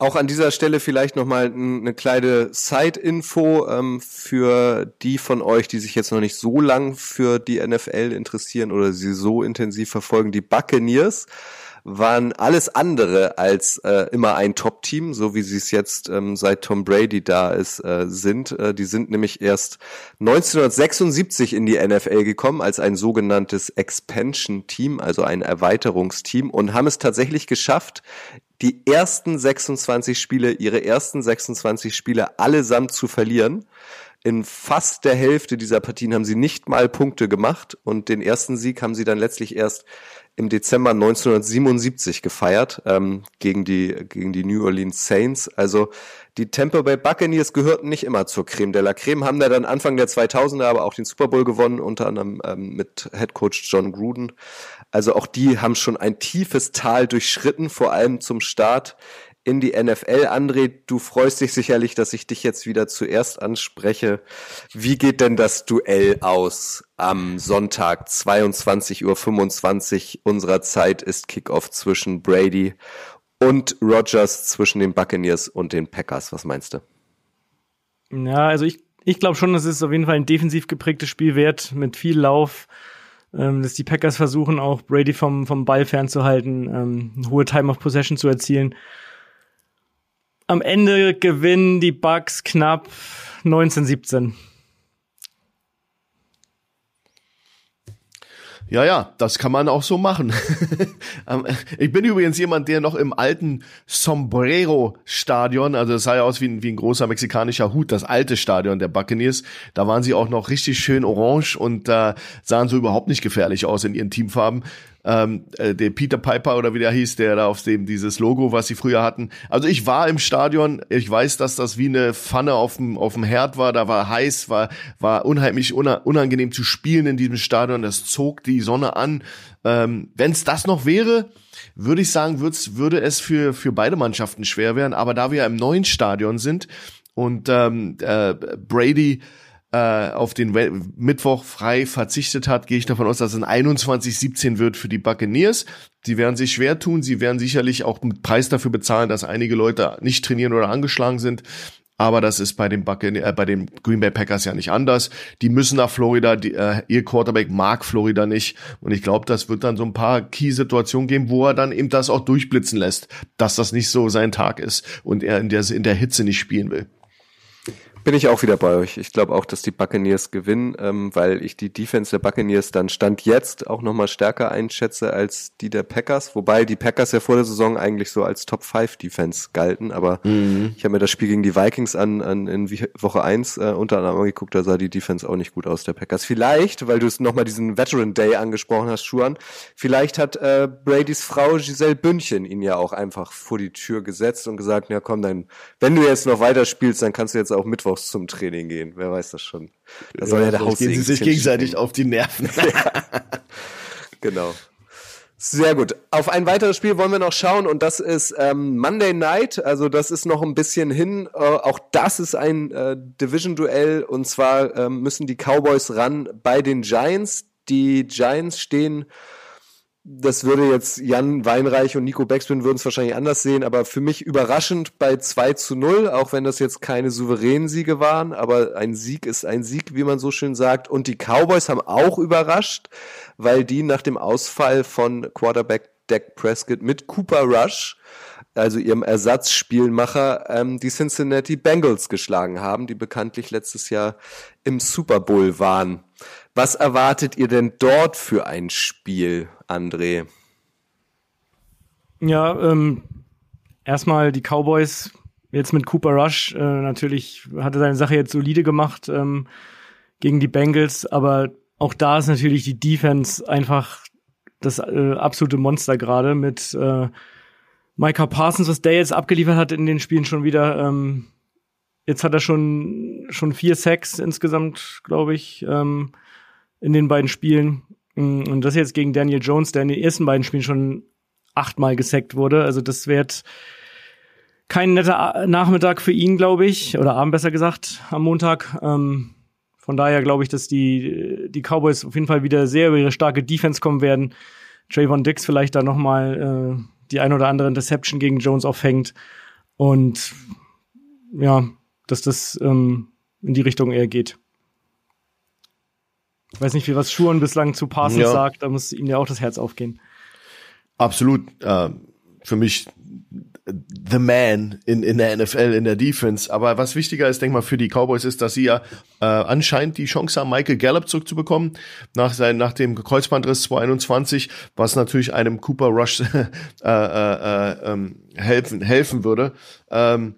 Auch an dieser Stelle vielleicht nochmal eine kleine Side-Info ähm, für die von euch, die sich jetzt noch nicht so lang für die NFL interessieren oder sie so intensiv verfolgen. Die Buccaneers waren alles andere als äh, immer ein Top-Team, so wie sie es jetzt ähm, seit Tom Brady da ist, äh, sind. Äh, die sind nämlich erst 1976 in die NFL gekommen als ein sogenanntes Expansion-Team, also ein Erweiterungsteam und haben es tatsächlich geschafft, die ersten 26 Spiele, ihre ersten 26 Spiele allesamt zu verlieren. In fast der Hälfte dieser Partien haben sie nicht mal Punkte gemacht und den ersten Sieg haben sie dann letztlich erst im Dezember 1977 gefeiert ähm, gegen die gegen die New Orleans Saints. Also die Tampa Bay Buccaneers gehörten nicht immer zur Creme de la Creme, haben da dann Anfang der 2000er aber auch den Super Bowl gewonnen, unter anderem ähm, mit Head Coach John Gruden. Also auch die haben schon ein tiefes Tal durchschritten, vor allem zum Start in die NFL. André, du freust dich sicherlich, dass ich dich jetzt wieder zuerst anspreche. Wie geht denn das Duell aus am Sonntag 22.25 Uhr unserer Zeit ist Kickoff zwischen Brady und Rogers zwischen den Buccaneers und den Packers. Was meinst du? Ja, also ich, ich glaube schon, dass es auf jeden Fall ein defensiv geprägtes Spiel wird mit viel Lauf, ähm, dass die Packers versuchen, auch Brady vom, vom Ball fernzuhalten, ähm, eine hohe Time of Possession zu erzielen. Am Ende gewinnen die Bucks knapp 1917. Ja, ja, das kann man auch so machen. Ähm, ich bin übrigens jemand, der noch im alten Sombrero-Stadion, also das sah ja aus wie ein, wie ein großer mexikanischer Hut, das alte Stadion der Buccaneers, da waren sie auch noch richtig schön orange und äh, sahen so überhaupt nicht gefährlich aus in ihren Teamfarben ähm, äh, der Peter Piper oder wie der hieß, der da auf dem dieses Logo, was sie früher hatten. Also ich war im Stadion, ich weiß, dass das wie eine Pfanne auf dem auf dem Herd war, da war heiß, war war unheimlich unangenehm zu spielen in diesem Stadion, das zog die Sonne an. Ähm, Wenn es das noch wäre, würde ich sagen, würde es für für beide Mannschaften schwer werden. Aber da wir ja im neuen Stadion sind und ähm, äh, Brady äh, auf den Mittwoch frei verzichtet hat, gehe ich davon aus, dass es ein 21-17 wird für die Buccaneers. Sie werden sich schwer tun, sie werden sicherlich auch einen Preis dafür bezahlen, dass einige Leute nicht trainieren oder angeschlagen sind. Aber das ist bei den, Buccaneers, äh, bei den Green Bay Packers ja nicht anders. Die müssen nach Florida, die, äh, ihr Quarterback mag Florida nicht. Und ich glaube, das wird dann so ein paar Key-Situationen geben, wo er dann eben das auch durchblitzen lässt, dass das nicht so sein Tag ist und er in der, in der Hitze nicht spielen will. Bin ich auch wieder bei euch. Ich glaube auch, dass die Buccaneers gewinnen, ähm, weil ich die Defense der Buccaneers dann Stand jetzt auch nochmal stärker einschätze als die der Packers. Wobei die Packers ja vor der Saison eigentlich so als Top 5 Defense galten. Aber mhm. ich habe mir das Spiel gegen die Vikings an, an in Woche 1 äh, unter anderem angeguckt. Da sah die Defense auch nicht gut aus der Packers. Vielleicht, weil du es nochmal diesen Veteran Day angesprochen hast, Schuan, vielleicht hat äh, Bradys Frau Giselle Bündchen ihn ja auch einfach vor die Tür gesetzt und gesagt, ja komm, dann, wenn du jetzt noch weiter spielst, dann kannst du jetzt auch Mittwoch mittwochs zum Training gehen. Wer weiß das schon. Da soll ja, der Haus gehen sie sich gegenseitig auf die Nerven. ja. Genau. Sehr gut. Auf ein weiteres Spiel wollen wir noch schauen und das ist ähm, Monday Night. Also das ist noch ein bisschen hin. Äh, auch das ist ein äh, Division-Duell und zwar ähm, müssen die Cowboys ran bei den Giants. Die Giants stehen das würde jetzt Jan Weinreich und Nico Beckspin würden es wahrscheinlich anders sehen, aber für mich überraschend bei 2 zu 0, auch wenn das jetzt keine souveränen Siege waren, aber ein Sieg ist ein Sieg, wie man so schön sagt. Und die Cowboys haben auch überrascht, weil die nach dem Ausfall von Quarterback Dak Prescott mit Cooper Rush also ihrem Ersatzspielmacher, ähm, die Cincinnati Bengals geschlagen haben, die bekanntlich letztes Jahr im Super Bowl waren. Was erwartet ihr denn dort für ein Spiel, André? Ja, ähm, erstmal die Cowboys jetzt mit Cooper Rush äh, natürlich hatte seine Sache jetzt solide gemacht ähm, gegen die Bengals, aber auch da ist natürlich die Defense einfach das äh, absolute Monster gerade mit äh, Micah Parsons, was der jetzt abgeliefert hat in den Spielen schon wieder. Ähm, jetzt hat er schon schon vier Sacks insgesamt, glaube ich. Ähm, in den beiden Spielen. Mm, und das jetzt gegen Daniel Jones, der in den ersten beiden Spielen schon achtmal gesackt wurde. Also das wird kein netter Nachmittag für ihn, glaube ich, oder Abend besser gesagt, am Montag. Ähm, von daher glaube ich, dass die, die Cowboys auf jeden Fall wieder sehr über ihre starke Defense kommen werden. Trayvon Dix vielleicht da nochmal äh, die ein oder andere Interception gegen Jones aufhängt. Und ja, dass das ähm, in die Richtung eher geht. Ich weiß nicht, wie was Schuhen bislang zu Parsons ja. sagt, da muss ihm ja auch das Herz aufgehen. Absolut. Äh, für mich the man in, in der NFL, in der Defense. Aber was wichtiger ist, denke mal, für die Cowboys ist, dass sie ja äh, anscheinend die Chance haben, Michael Gallup zurückzubekommen nach, sein, nach dem Kreuzbandriss 2021, was natürlich einem Cooper Rush äh, äh, äh, ähm, helfen, helfen würde. Ähm,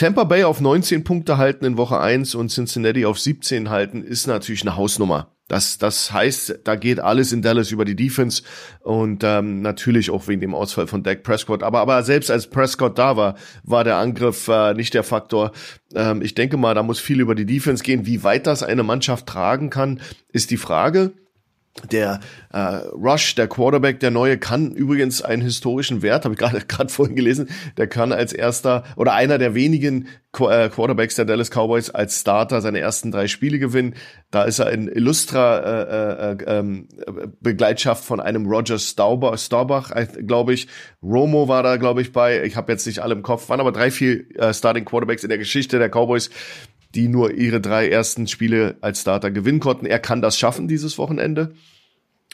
Tampa Bay auf 19 Punkte halten in Woche 1 und Cincinnati auf 17 halten, ist natürlich eine Hausnummer. Das, das heißt, da geht alles in Dallas über die Defense und ähm, natürlich auch wegen dem Ausfall von Dak Prescott. Aber, aber selbst als Prescott da war, war der Angriff äh, nicht der Faktor. Ähm, ich denke mal, da muss viel über die Defense gehen. Wie weit das eine Mannschaft tragen kann, ist die Frage der äh, Rush, der Quarterback, der neue, kann übrigens einen historischen Wert, habe ich gerade gerade vorhin gelesen, der kann als erster oder einer der wenigen Qu äh, Quarterbacks der Dallas Cowboys als Starter seine ersten drei Spiele gewinnen. Da ist er in illustra äh, äh, äh, Begleitschaft von einem Roger Staubach, Staubach glaube ich. Romo war da, glaube ich, bei. Ich habe jetzt nicht alle im Kopf. Waren aber drei, vier äh, Starting Quarterbacks in der Geschichte der Cowboys, die nur ihre drei ersten Spiele als Starter gewinnen konnten. Er kann das schaffen dieses Wochenende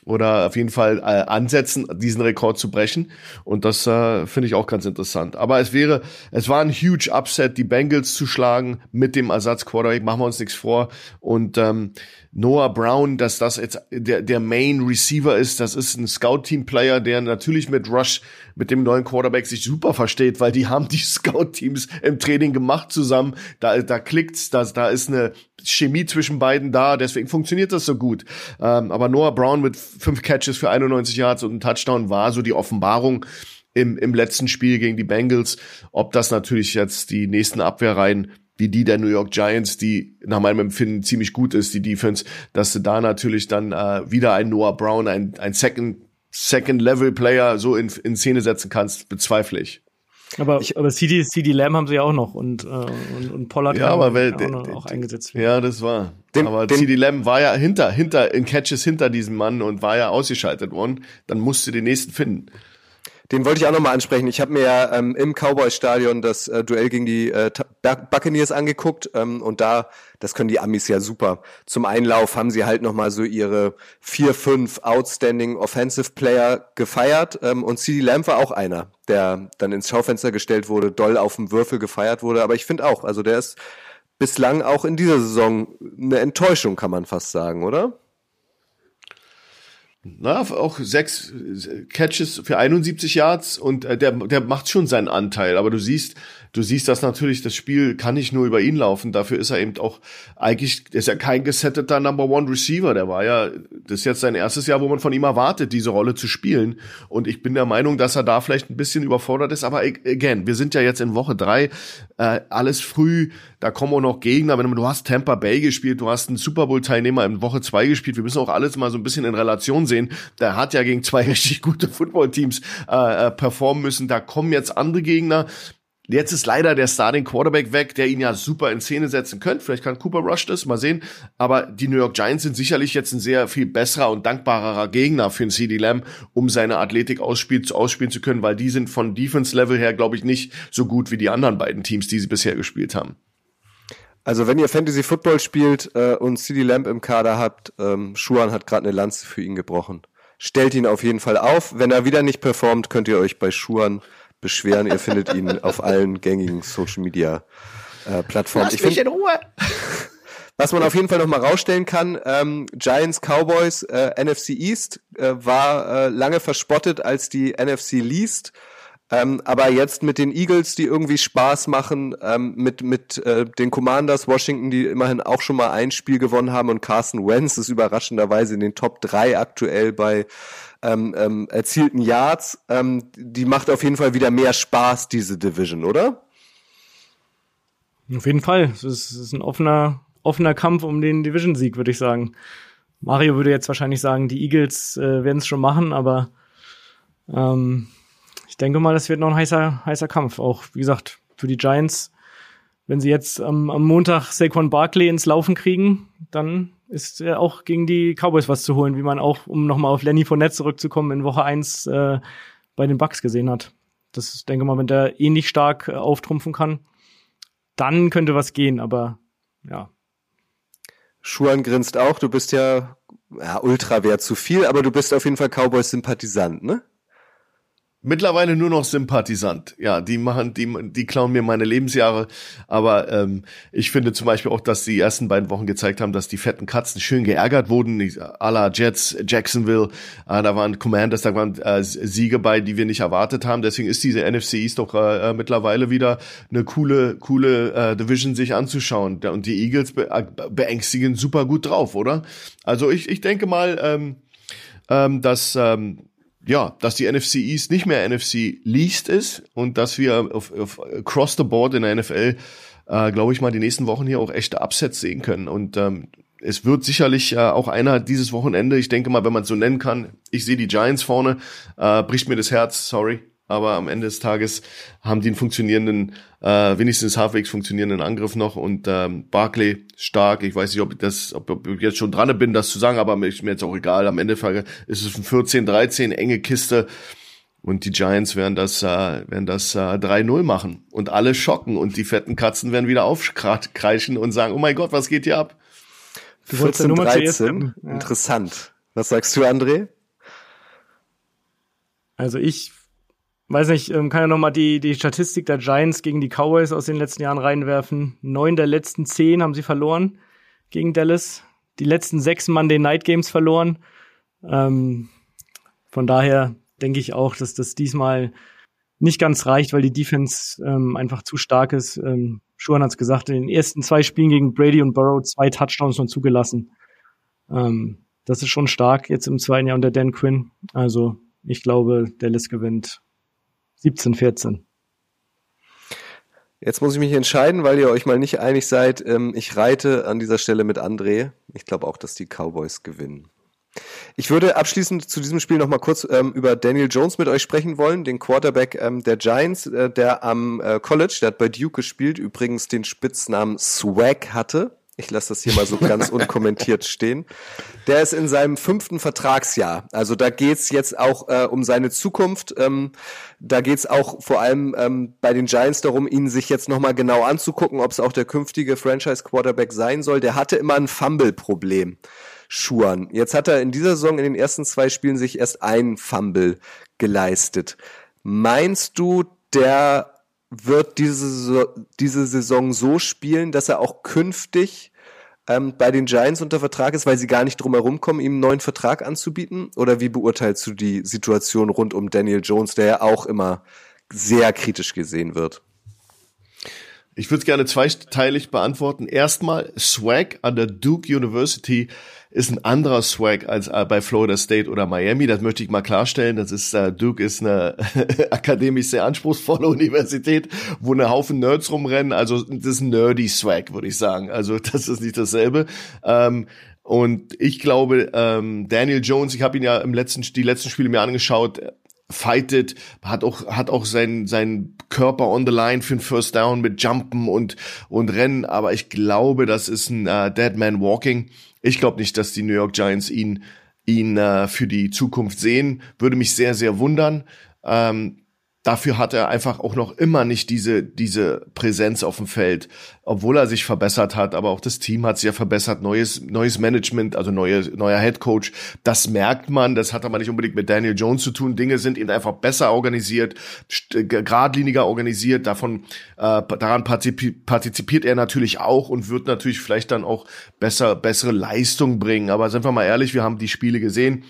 oder auf jeden Fall äh, ansetzen, diesen Rekord zu brechen. Und das äh, finde ich auch ganz interessant. Aber es wäre, es war ein huge Upset, die Bengals zu schlagen mit dem Ersatz-Quarterback. Machen wir uns nichts vor. Und ähm, Noah Brown, dass das jetzt der, der Main Receiver ist, das ist ein Scout-Team-Player, der natürlich mit Rush, mit dem neuen Quarterback sich super versteht, weil die haben die Scout-Teams im Training gemacht zusammen. Da, da klickt's, da, da ist eine Chemie zwischen beiden da, deswegen funktioniert das so gut. Ähm, aber Noah Brown mit fünf Catches für 91 Yards und ein Touchdown war so die Offenbarung im, im letzten Spiel gegen die Bengals. Ob das natürlich jetzt die nächsten Abwehrreihen wie die der New York Giants, die nach meinem Empfinden ziemlich gut ist, die Defense, dass du da natürlich dann äh, wieder ein Noah Brown, ein, ein Second, Second Level Player so in, in Szene setzen kannst, bezweifle ich. Aber, ich, aber CD, CD Lamb haben sie ja auch noch und, äh, und, und Pollard ja, aber weil, auch, noch, auch eingesetzt werden. Ja, das war. Den, aber den, CD Lamb war ja hinter, hinter, in Catches hinter diesem Mann und war ja ausgeschaltet worden. Dann musste den nächsten finden. Den wollte ich auch nochmal ansprechen. Ich habe mir ja ähm, im Cowboy-Stadion das äh, Duell gegen die äh, Buccaneers angeguckt ähm, und da, das können die Amis ja super. Zum Einlauf haben sie halt nochmal so ihre vier, fünf Outstanding Offensive Player gefeiert ähm, und CD Lamb war auch einer, der dann ins Schaufenster gestellt wurde, doll auf dem Würfel gefeiert wurde. Aber ich finde auch, also der ist bislang auch in dieser Saison eine Enttäuschung, kann man fast sagen, oder? Na, auch sechs Catches für 71 Yards und äh, der, der macht schon seinen Anteil. Aber du siehst, du siehst das natürlich, das Spiel kann nicht nur über ihn laufen. Dafür ist er eben auch eigentlich, ist er kein gesetteter Number One Receiver. Der war ja, das ist jetzt sein erstes Jahr, wo man von ihm erwartet, diese Rolle zu spielen. Und ich bin der Meinung, dass er da vielleicht ein bisschen überfordert ist. Aber again, wir sind ja jetzt in Woche drei, äh, alles früh, da kommen auch noch Gegner. Wenn du, du hast Tampa Bay gespielt, du hast einen Super Bowl Teilnehmer in Woche zwei gespielt. Wir müssen auch alles mal so ein bisschen in Relation sehen. Der hat ja gegen zwei richtig gute Football Teams äh, äh, performen müssen. Da kommen jetzt andere Gegner. Jetzt ist leider der Starting Quarterback weg, der ihn ja super in Szene setzen könnte. Vielleicht kann Cooper Rush das, mal sehen. Aber die New York Giants sind sicherlich jetzt ein sehr viel besserer und dankbarerer Gegner für CD Lamb, um seine Athletik ausspielen, ausspielen zu können, weil die sind von Defense-Level her, glaube ich, nicht so gut wie die anderen beiden Teams, die sie bisher gespielt haben. Also wenn ihr Fantasy Football spielt äh, und CD Lamb im Kader habt, ähm, Schuhan hat gerade eine Lanze für ihn gebrochen. Stellt ihn auf jeden Fall auf. Wenn er wieder nicht performt, könnt ihr euch bei Schuhan beschweren. Ihr findet ihn auf allen gängigen Social Media äh, Plattformen. Lass ich mich in Ruhe. Was man auf jeden Fall noch mal rausstellen kann, ähm, Giants Cowboys äh, NFC East äh, war äh, lange verspottet als die NFC Least. Ähm, aber jetzt mit den Eagles, die irgendwie Spaß machen, ähm, mit, mit äh, den Commanders Washington, die immerhin auch schon mal ein Spiel gewonnen haben und Carson Wentz ist überraschenderweise in den Top 3 aktuell bei ähm, ähm, erzielten Yards. Ähm, die macht auf jeden Fall wieder mehr Spaß, diese Division, oder? Auf jeden Fall. Es ist, es ist ein offener, offener Kampf um den Division-Sieg, würde ich sagen. Mario würde jetzt wahrscheinlich sagen, die Eagles äh, werden es schon machen, aber ähm, ich denke mal, das wird noch ein heißer, heißer Kampf. Auch, wie gesagt, für die Giants, wenn sie jetzt am, am Montag Saquon Barkley ins Laufen kriegen, dann ist äh, auch gegen die Cowboys was zu holen, wie man auch, um nochmal auf Lenny Fournette zurückzukommen, in Woche eins äh, bei den Bucks gesehen hat. Das denke mal, wenn der ähnlich stark äh, auftrumpfen kann, dann könnte was gehen, aber ja. Schuhan grinst auch, du bist ja, ja, ultra wäre zu viel, aber du bist auf jeden Fall Cowboys-Sympathisant, ne? Mittlerweile nur noch Sympathisant. Ja, die machen, die, die klauen mir meine Lebensjahre. Aber ähm, ich finde zum Beispiel auch, dass die ersten beiden Wochen gezeigt haben, dass die fetten Katzen schön geärgert wurden. A la Jets, Jacksonville, äh, da waren Commanders, da waren äh, Siege bei, die wir nicht erwartet haben. Deswegen ist diese NFC East doch äh, mittlerweile wieder eine coole, coole äh, Division sich anzuschauen. Und die Eagles be äh, beängstigen super gut drauf, oder? Also ich, ich denke mal, ähm, ähm, dass ähm, ja, dass die NFC East nicht mehr NFC Least ist und dass wir auf, auf across the board in der NFL, äh, glaube ich mal, die nächsten Wochen hier auch echte Upsets sehen können. Und ähm, es wird sicherlich äh, auch einer dieses Wochenende, ich denke mal, wenn man es so nennen kann, ich sehe die Giants vorne, äh, bricht mir das Herz, sorry, aber am Ende des Tages haben die einen funktionierenden, äh, wenigstens halbwegs funktionierenden Angriff noch und ähm, Barclay stark. Ich weiß nicht, ob ich das, ob ich jetzt schon dran bin, das zu sagen, aber mir ist mir jetzt auch egal. Am Ende ist es ein 14-13, enge Kiste. Und die Giants werden das, äh, werden das äh, 3-0 machen und alle schocken und die fetten Katzen werden wieder aufkreischen und sagen, oh mein Gott, was geht hier ab? 14, 13, ja. interessant. Was sagst du, André? Also ich weiß nicht, ähm, kann ja noch mal die, die Statistik der Giants gegen die Cowboys aus den letzten Jahren reinwerfen. Neun der letzten zehn haben sie verloren gegen Dallas. Die letzten sechs Monday Night Games verloren. Ähm, von daher denke ich auch, dass das diesmal nicht ganz reicht, weil die Defense ähm, einfach zu stark ist. Ähm, Schuhan hat es gesagt, in den ersten zwei Spielen gegen Brady und Burrow zwei Touchdowns schon zugelassen. Ähm, das ist schon stark jetzt im zweiten Jahr unter Dan Quinn. Also ich glaube, Dallas gewinnt 17, 14. Jetzt muss ich mich entscheiden, weil ihr euch mal nicht einig seid. Ähm, ich reite an dieser Stelle mit André. Ich glaube auch, dass die Cowboys gewinnen. Ich würde abschließend zu diesem Spiel noch mal kurz ähm, über Daniel Jones mit euch sprechen wollen, den Quarterback ähm, der Giants, äh, der am äh, College, der hat bei Duke gespielt, übrigens den Spitznamen Swag hatte. Ich lasse das hier mal so ganz unkommentiert stehen. Der ist in seinem fünften Vertragsjahr. Also da geht's jetzt auch äh, um seine Zukunft. Ähm, da geht's auch vor allem ähm, bei den Giants darum, ihn sich jetzt nochmal genau anzugucken, ob es auch der künftige Franchise-Quarterback sein soll. Der hatte immer ein Fumble-Problem. Schuhan. Jetzt hat er in dieser Saison in den ersten zwei Spielen sich erst ein Fumble geleistet. Meinst du, der wird diese, diese Saison so spielen, dass er auch künftig ähm, bei den Giants unter Vertrag ist, weil sie gar nicht drum herum kommen, ihm einen neuen Vertrag anzubieten? Oder wie beurteilst du die Situation rund um Daniel Jones, der ja auch immer sehr kritisch gesehen wird? Ich würde es gerne zweiteilig beantworten. Erstmal, Swag an der Duke University ist ein anderer Swag als äh, bei Florida State oder Miami. Das möchte ich mal klarstellen. Das ist äh, Duke ist eine akademisch sehr anspruchsvolle Universität, wo eine Haufen Nerds rumrennen. Also das ist nerdy Swag, würde ich sagen. Also das ist nicht dasselbe. Ähm, und ich glaube, ähm, Daniel Jones, ich habe ihn ja im letzten, die letzten Spiele mir angeschaut, fightet, hat auch, hat auch sein, sein Körper on the line für ein First Down mit Jumpen und, und Rennen, aber ich glaube, das ist ein uh, Dead Man Walking. Ich glaube nicht, dass die New York Giants ihn, ihn uh, für die Zukunft sehen. Würde mich sehr, sehr wundern. Ähm, dafür hat er einfach auch noch immer nicht diese, diese Präsenz auf dem Feld, obwohl er sich verbessert hat, aber auch das Team hat sich ja verbessert, neues, neues Management, also neue, neuer Head Coach. Das merkt man, das hat aber nicht unbedingt mit Daniel Jones zu tun. Dinge sind eben einfach besser organisiert, geradliniger organisiert, davon, äh, daran partizipiert er natürlich auch und wird natürlich vielleicht dann auch besser, bessere Leistung bringen. Aber sind wir mal ehrlich, wir haben die Spiele gesehen.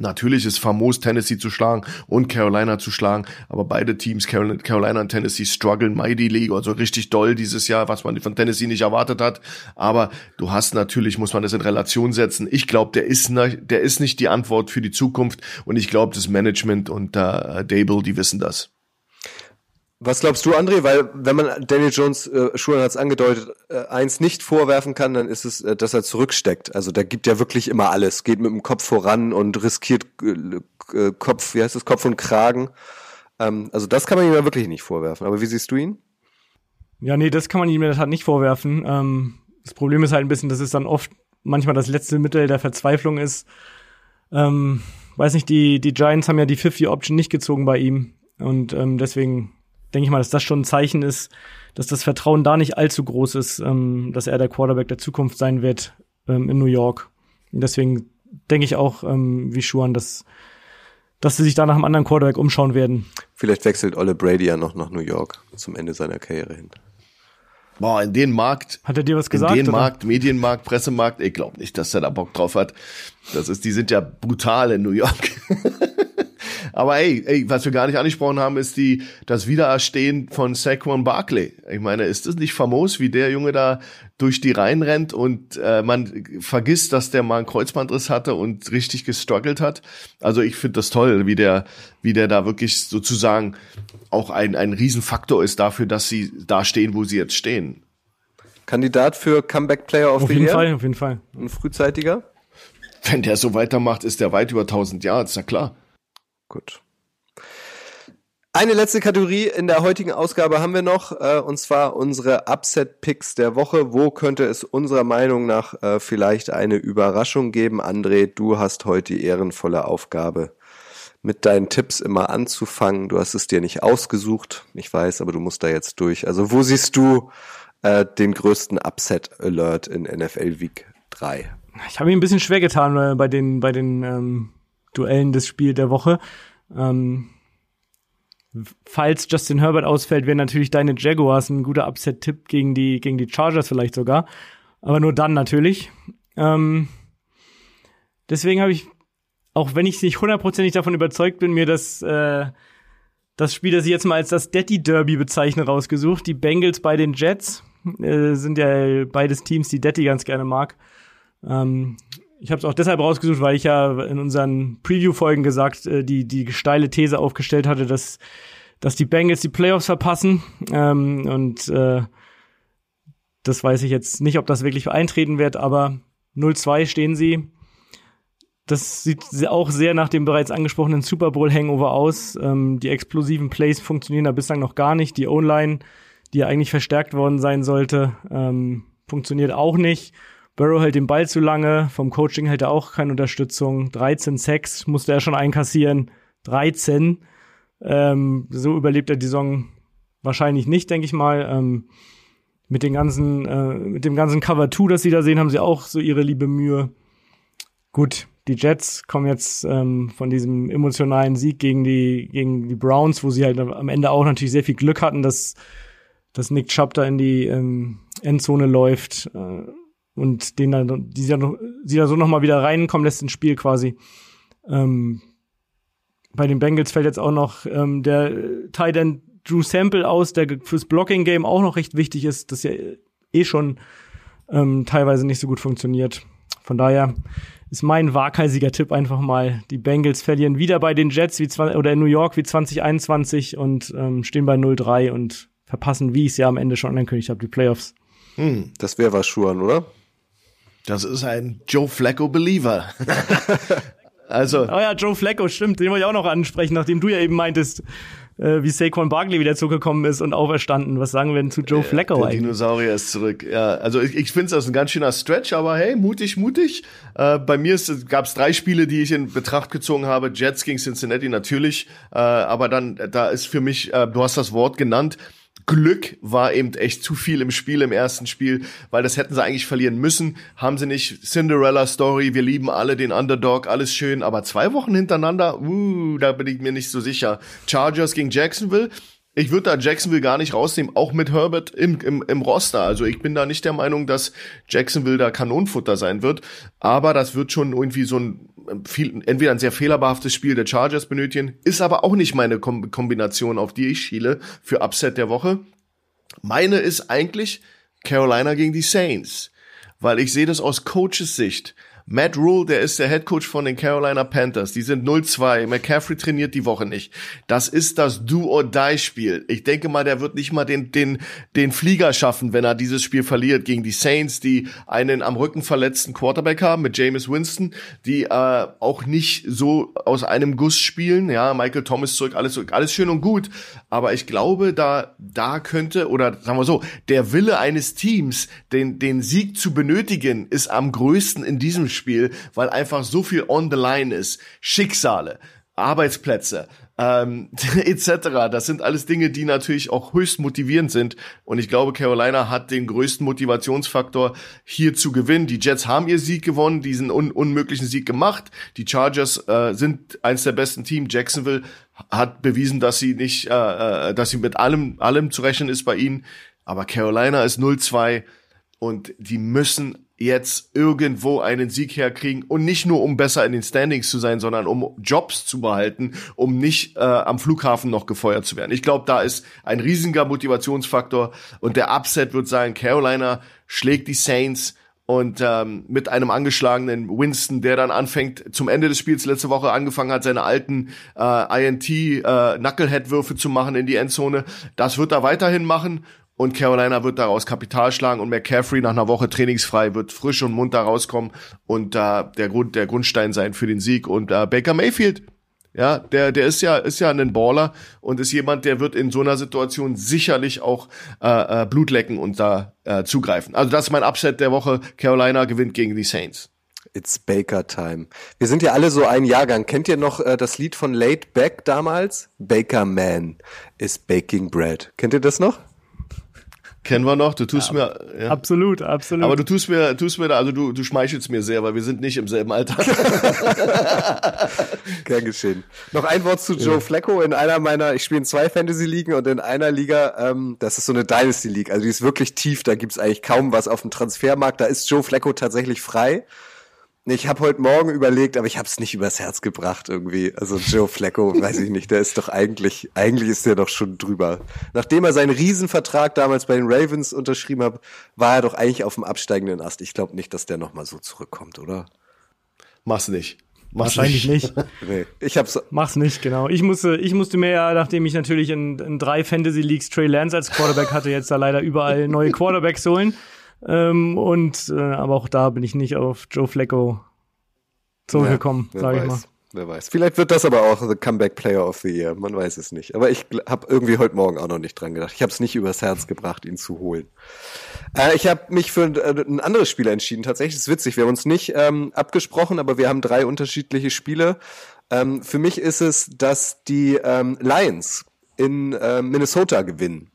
Natürlich ist famos, Tennessee zu schlagen und Carolina zu schlagen, aber beide Teams, Carolina und Tennessee, strugglen mightily, also richtig doll dieses Jahr, was man von Tennessee nicht erwartet hat. Aber du hast natürlich, muss man das in Relation setzen. Ich glaube, der ist, der ist nicht die Antwort für die Zukunft und ich glaube, das Management und äh, Dable, die wissen das. Was glaubst du, André? Weil wenn man Daniel Jones, äh, Schulen hat es angedeutet, äh, eins nicht vorwerfen kann, dann ist es, äh, dass er zurücksteckt. Also der gibt ja wirklich immer alles, geht mit dem Kopf voran und riskiert äh, äh, Kopf, wie heißt es, Kopf und Kragen. Ähm, also das kann man ihm ja wirklich nicht vorwerfen. Aber wie siehst du ihn? Ja, nee, das kann man ihm in der Tat nicht vorwerfen. Ähm, das Problem ist halt ein bisschen, dass es dann oft manchmal das letzte Mittel der Verzweiflung ist. Ähm, weiß nicht, die, die Giants haben ja die 50-Option nicht gezogen bei ihm. Und ähm, deswegen denke ich mal, dass das schon ein Zeichen ist, dass das Vertrauen da nicht allzu groß ist, ähm, dass er der Quarterback der Zukunft sein wird ähm, in New York. Und deswegen denke ich auch, ähm, wie Schuan, dass, dass sie sich da nach einem anderen Quarterback umschauen werden. Vielleicht wechselt Olle Brady ja noch nach New York zum Ende seiner Karriere hin. Boah, in den Markt. Hat er dir was gesagt? In den oder? Markt, Medienmarkt, Pressemarkt, ich glaube nicht, dass er da Bock drauf hat. Das ist, die sind ja brutal in New York. Aber ey, ey, was wir gar nicht angesprochen haben, ist die, das Wiedererstehen von Saquon Barkley. Ich meine, ist das nicht famos, wie der Junge da durch die Reihen rennt und äh, man vergisst, dass der mal einen Kreuzbandriss hatte und richtig gestruggelt hat. Also ich finde das toll, wie der, wie der da wirklich sozusagen auch ein, ein Riesenfaktor ist dafür, dass sie da stehen, wo sie jetzt stehen. Kandidat für Comeback Player of Auf the jeden Year? Fall, auf jeden Fall. Ein frühzeitiger? Wenn der so weitermacht, ist der weit über 1000 Jahre, ist ja klar. Gut. Eine letzte Kategorie in der heutigen Ausgabe haben wir noch, äh, und zwar unsere Upset-Picks der Woche. Wo könnte es unserer Meinung nach äh, vielleicht eine Überraschung geben? André, du hast heute die ehrenvolle Aufgabe, mit deinen Tipps immer anzufangen. Du hast es dir nicht ausgesucht, ich weiß, aber du musst da jetzt durch. Also wo siehst du äh, den größten Upset-Alert in NFL Week 3? Ich habe mich ein bisschen schwer getan äh, bei den, bei den ähm, Duellen des Spiels der Woche. Ähm, falls Justin Herbert ausfällt, wären natürlich deine Jaguars ein guter Upset-Tipp gegen die, gegen die Chargers vielleicht sogar. Aber nur dann natürlich. Ähm, deswegen habe ich, auch wenn ich nicht hundertprozentig davon überzeugt bin, mir das, äh, das Spiel, das ich jetzt mal als das Daddy Derby bezeichne, rausgesucht. Die Bengals bei den Jets äh, sind ja beides Teams, die Daddy ganz gerne mag. Ähm, ich habe es auch deshalb rausgesucht, weil ich ja in unseren Preview-Folgen gesagt, äh, die, die steile These aufgestellt hatte, dass, dass die Bengals die Playoffs verpassen. Ähm, und äh, das weiß ich jetzt nicht, ob das wirklich eintreten wird, aber 0-2 stehen sie. Das sieht auch sehr nach dem bereits angesprochenen Super Bowl-Hangover aus. Ähm, die explosiven Plays funktionieren da bislang noch gar nicht. Die O-Line, die ja eigentlich verstärkt worden sein sollte, ähm, funktioniert auch nicht. Burrow hält den Ball zu lange, vom Coaching hält er auch keine Unterstützung. 13 Sacks musste er schon einkassieren. 13. Ähm, so überlebt er die Saison wahrscheinlich nicht, denke ich mal. Ähm, mit den ganzen, äh, mit dem ganzen Cover 2, das sie da sehen, haben sie auch so ihre liebe Mühe. Gut, die Jets kommen jetzt ähm, von diesem emotionalen Sieg gegen die, gegen die Browns, wo sie halt am Ende auch natürlich sehr viel Glück hatten, dass, dass Nick Chubb da in die ähm, Endzone läuft. Äh, und den dann, die dann, sie da so nochmal wieder reinkommen lässt ins Spiel quasi. Ähm, bei den Bengals fällt jetzt auch noch ähm, der Tight End Drew Sample aus, der fürs Blocking Game auch noch recht wichtig ist, das ja eh schon ähm, teilweise nicht so gut funktioniert. Von daher ist mein waghalsiger Tipp einfach mal, die Bengals verlieren wieder bei den Jets wie oder in New York wie 2021 und ähm, stehen bei 0-3 und verpassen, wie ich es ja am Ende schon angekündigt habe, die Playoffs. Hm, das wäre was, Schuhan, oder? Das ist ein Joe Flacco Believer. also. Oh ja, Joe Flacco, stimmt. Den wollte ich auch noch ansprechen, nachdem du ja eben meintest, äh, wie Saquon Barkley wieder zurückgekommen ist und auferstanden. Was sagen wir denn zu Joe Flacco der eigentlich? Dinosaurier ist zurück. Ja, also ich, ich finde es ein ganz schöner Stretch, aber hey, mutig, mutig. Äh, bei mir gab es drei Spiele, die ich in Betracht gezogen habe. Jets gegen Cincinnati natürlich, äh, aber dann da ist für mich, äh, du hast das Wort genannt. Glück war eben echt zu viel im Spiel, im ersten Spiel, weil das hätten sie eigentlich verlieren müssen. Haben sie nicht. Cinderella Story, wir lieben alle den Underdog, alles schön, aber zwei Wochen hintereinander, uh, da bin ich mir nicht so sicher. Chargers gegen Jacksonville. Ich würde da Jacksonville gar nicht rausnehmen, auch mit Herbert im, im, im Roster. Also ich bin da nicht der Meinung, dass Jacksonville da Kanonenfutter sein wird. Aber das wird schon irgendwie so ein viel, entweder ein sehr fehlerbehaftes Spiel der Chargers benötigen, ist aber auch nicht meine Kom Kombination, auf die ich schiele für Upset der Woche. Meine ist eigentlich Carolina gegen die Saints, weil ich sehe das aus Coaches Sicht. Matt Rule, der ist der Head Coach von den Carolina Panthers. Die sind 0-2. McCaffrey trainiert die Woche nicht. Das ist das Do-or-Die-Spiel. Ich denke mal, der wird nicht mal den, den, den Flieger schaffen, wenn er dieses Spiel verliert gegen die Saints, die einen am Rücken verletzten Quarterback haben mit Jameis Winston, die äh, auch nicht so aus einem Guss spielen. Ja, Michael Thomas zurück, alles, alles schön und gut. Aber ich glaube, da, da könnte, oder sagen wir so, der Wille eines Teams, den, den Sieg zu benötigen, ist am größten in diesem Spiel, weil einfach so viel on the line ist. Schicksale. Arbeitsplätze, ähm, etc. Das sind alles Dinge, die natürlich auch höchst motivierend sind. Und ich glaube, Carolina hat den größten Motivationsfaktor hier zu gewinnen. Die Jets haben ihr Sieg gewonnen, diesen un unmöglichen Sieg gemacht. Die Chargers äh, sind eins der besten Teams. Jacksonville hat bewiesen, dass sie nicht, äh, äh dass sie mit allem, allem zu rechnen ist bei ihnen. Aber Carolina ist 0-2 und die müssen jetzt irgendwo einen Sieg herkriegen und nicht nur um besser in den Standings zu sein, sondern um Jobs zu behalten, um nicht äh, am Flughafen noch gefeuert zu werden. Ich glaube, da ist ein riesiger Motivationsfaktor und der Upset wird sein, Carolina schlägt die Saints und ähm, mit einem angeschlagenen Winston, der dann anfängt, zum Ende des Spiels letzte Woche angefangen hat, seine alten äh, INT äh, Knucklehead-Würfe zu machen in die Endzone. Das wird er weiterhin machen und Carolina wird daraus Kapital schlagen und McCaffrey nach einer Woche trainingsfrei wird frisch und munter rauskommen und äh, der Grund der Grundstein sein für den Sieg und äh, Baker Mayfield ja, der der ist ja ist ja ein Baller und ist jemand, der wird in so einer Situation sicherlich auch äh, äh, Blut lecken und da äh, zugreifen. Also das ist mein Upset der Woche. Carolina gewinnt gegen die Saints. It's Baker Time. Wir sind ja alle so ein Jahrgang. Kennt ihr noch äh, das Lied von Late Beck damals? Baker Man is baking bread. Kennt ihr das noch? Kennen wir noch, du tust ja, mir. Ja. Absolut, absolut. Aber du tust mir, tust mir da, also du, du schmeichelst mir sehr, weil wir sind nicht im selben Alter. Gern geschehen. Noch ein Wort zu Joe ja. Flacco. In einer meiner, ich spiele in zwei Fantasy-Ligen und in einer Liga, ähm, das ist so eine Dynasty-League, also die ist wirklich tief, da gibt's eigentlich kaum was auf dem Transfermarkt. Da ist Joe Flacco tatsächlich frei. Ich habe heute Morgen überlegt, aber ich habe es nicht übers Herz gebracht irgendwie. Also Joe Flacco, weiß ich nicht, der ist doch eigentlich, eigentlich ist der doch schon drüber. Nachdem er seinen Riesenvertrag damals bei den Ravens unterschrieben hat, war er doch eigentlich auf dem absteigenden Ast. Ich glaube nicht, dass der nochmal so zurückkommt, oder? Mach's nicht. Mach's Wahrscheinlich nicht. nicht. nee, ich hab's. Mach's nicht, genau. Ich musste, ich musste mir ja, nachdem ich natürlich in, in drei Fantasy Leagues Trey Lance als Quarterback hatte, jetzt da leider überall neue Quarterbacks holen. Ähm, und äh, aber auch da bin ich nicht auf Joe Flacco zurückgekommen, ja, sage ich mal. Wer weiß. Vielleicht wird das aber auch the Comeback Player of the Year. Man weiß es nicht. Aber ich habe irgendwie heute Morgen auch noch nicht dran gedacht. Ich habe es nicht übers Herz gebracht, ihn zu holen. Äh, ich habe mich für ein, äh, ein anderes Spiel entschieden. Tatsächlich ist es witzig. Wir haben uns nicht ähm, abgesprochen, aber wir haben drei unterschiedliche Spiele. Ähm, für mich ist es, dass die ähm, Lions in äh, Minnesota gewinnen.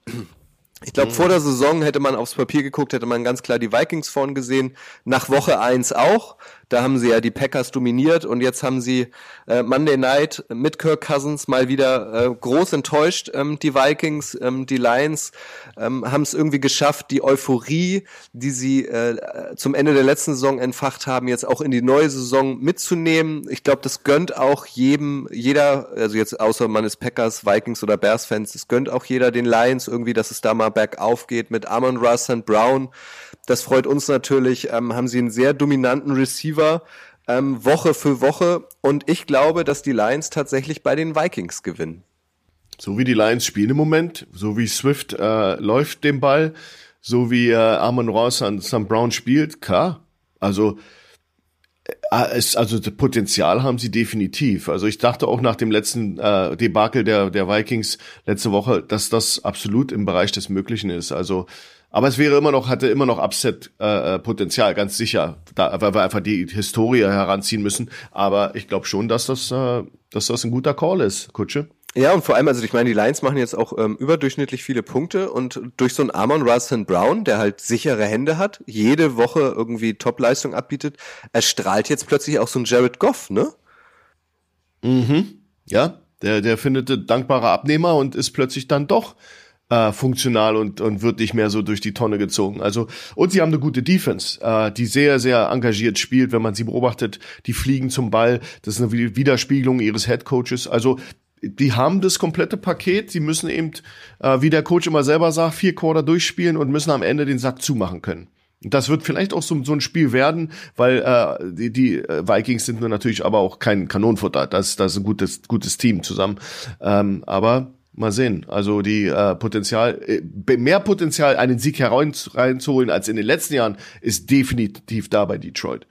Ich glaube, mhm. vor der Saison hätte man aufs Papier geguckt, hätte man ganz klar die Vikings vorn gesehen. Nach Woche eins auch. Da haben sie ja die Packers dominiert und jetzt haben sie äh, Monday Night mit Kirk Cousins mal wieder äh, groß enttäuscht. Ähm, die Vikings, ähm, die Lions ähm, haben es irgendwie geschafft, die Euphorie, die sie äh, zum Ende der letzten Saison entfacht haben, jetzt auch in die neue Saison mitzunehmen. Ich glaube, das gönnt auch jedem, jeder, also jetzt außer man ist Packers, Vikings oder Bears-Fans, es gönnt auch jeder den Lions irgendwie, dass es da mal bergauf geht mit Amon Russ und Brown. Das freut uns natürlich. Ähm, haben sie einen sehr dominanten Receiver ähm, Woche für Woche. Und ich glaube, dass die Lions tatsächlich bei den Vikings gewinnen. So wie die Lions spielen im Moment, so wie Swift äh, läuft den Ball, so wie äh, Amon Ross an Sam Brown spielt, klar. Also äh, es, also das Potenzial haben sie definitiv. Also ich dachte auch nach dem letzten äh, Debakel der, der Vikings letzte Woche, dass das absolut im Bereich des Möglichen ist. Also aber es wäre immer noch, hatte immer noch Upset-Potenzial, äh, ganz sicher, da, weil wir einfach die Historie heranziehen müssen. Aber ich glaube schon, dass das, äh, dass das ein guter Call ist, Kutsche. Ja, und vor allem, also ich meine, die Lions machen jetzt auch ähm, überdurchschnittlich viele Punkte und durch so einen Amon Russell Brown, der halt sichere Hände hat, jede Woche irgendwie Topleistung abbietet, erstrahlt jetzt plötzlich auch so ein Jared Goff, ne? Mhm. Ja, der, der findet dankbare Abnehmer und ist plötzlich dann doch äh, funktional und, und wird nicht mehr so durch die Tonne gezogen. Also, und sie haben eine gute Defense, äh, die sehr, sehr engagiert spielt, wenn man sie beobachtet, die fliegen zum Ball, das ist eine Widerspiegelung ihres Headcoaches. Also, die haben das komplette Paket, sie müssen eben, äh, wie der Coach immer selber sagt, vier Quarter durchspielen und müssen am Ende den Sack zumachen können. Das wird vielleicht auch so, so ein Spiel werden, weil äh, die, die äh, Vikings sind nur natürlich aber auch kein Kanonenfutter. Das, das ist ein gutes, gutes Team zusammen. Ähm, aber Mal sehen. Also die äh, Potenzial, äh, mehr Potenzial, einen Sieg hereinzuholen als in den letzten Jahren, ist definitiv da bei Detroit.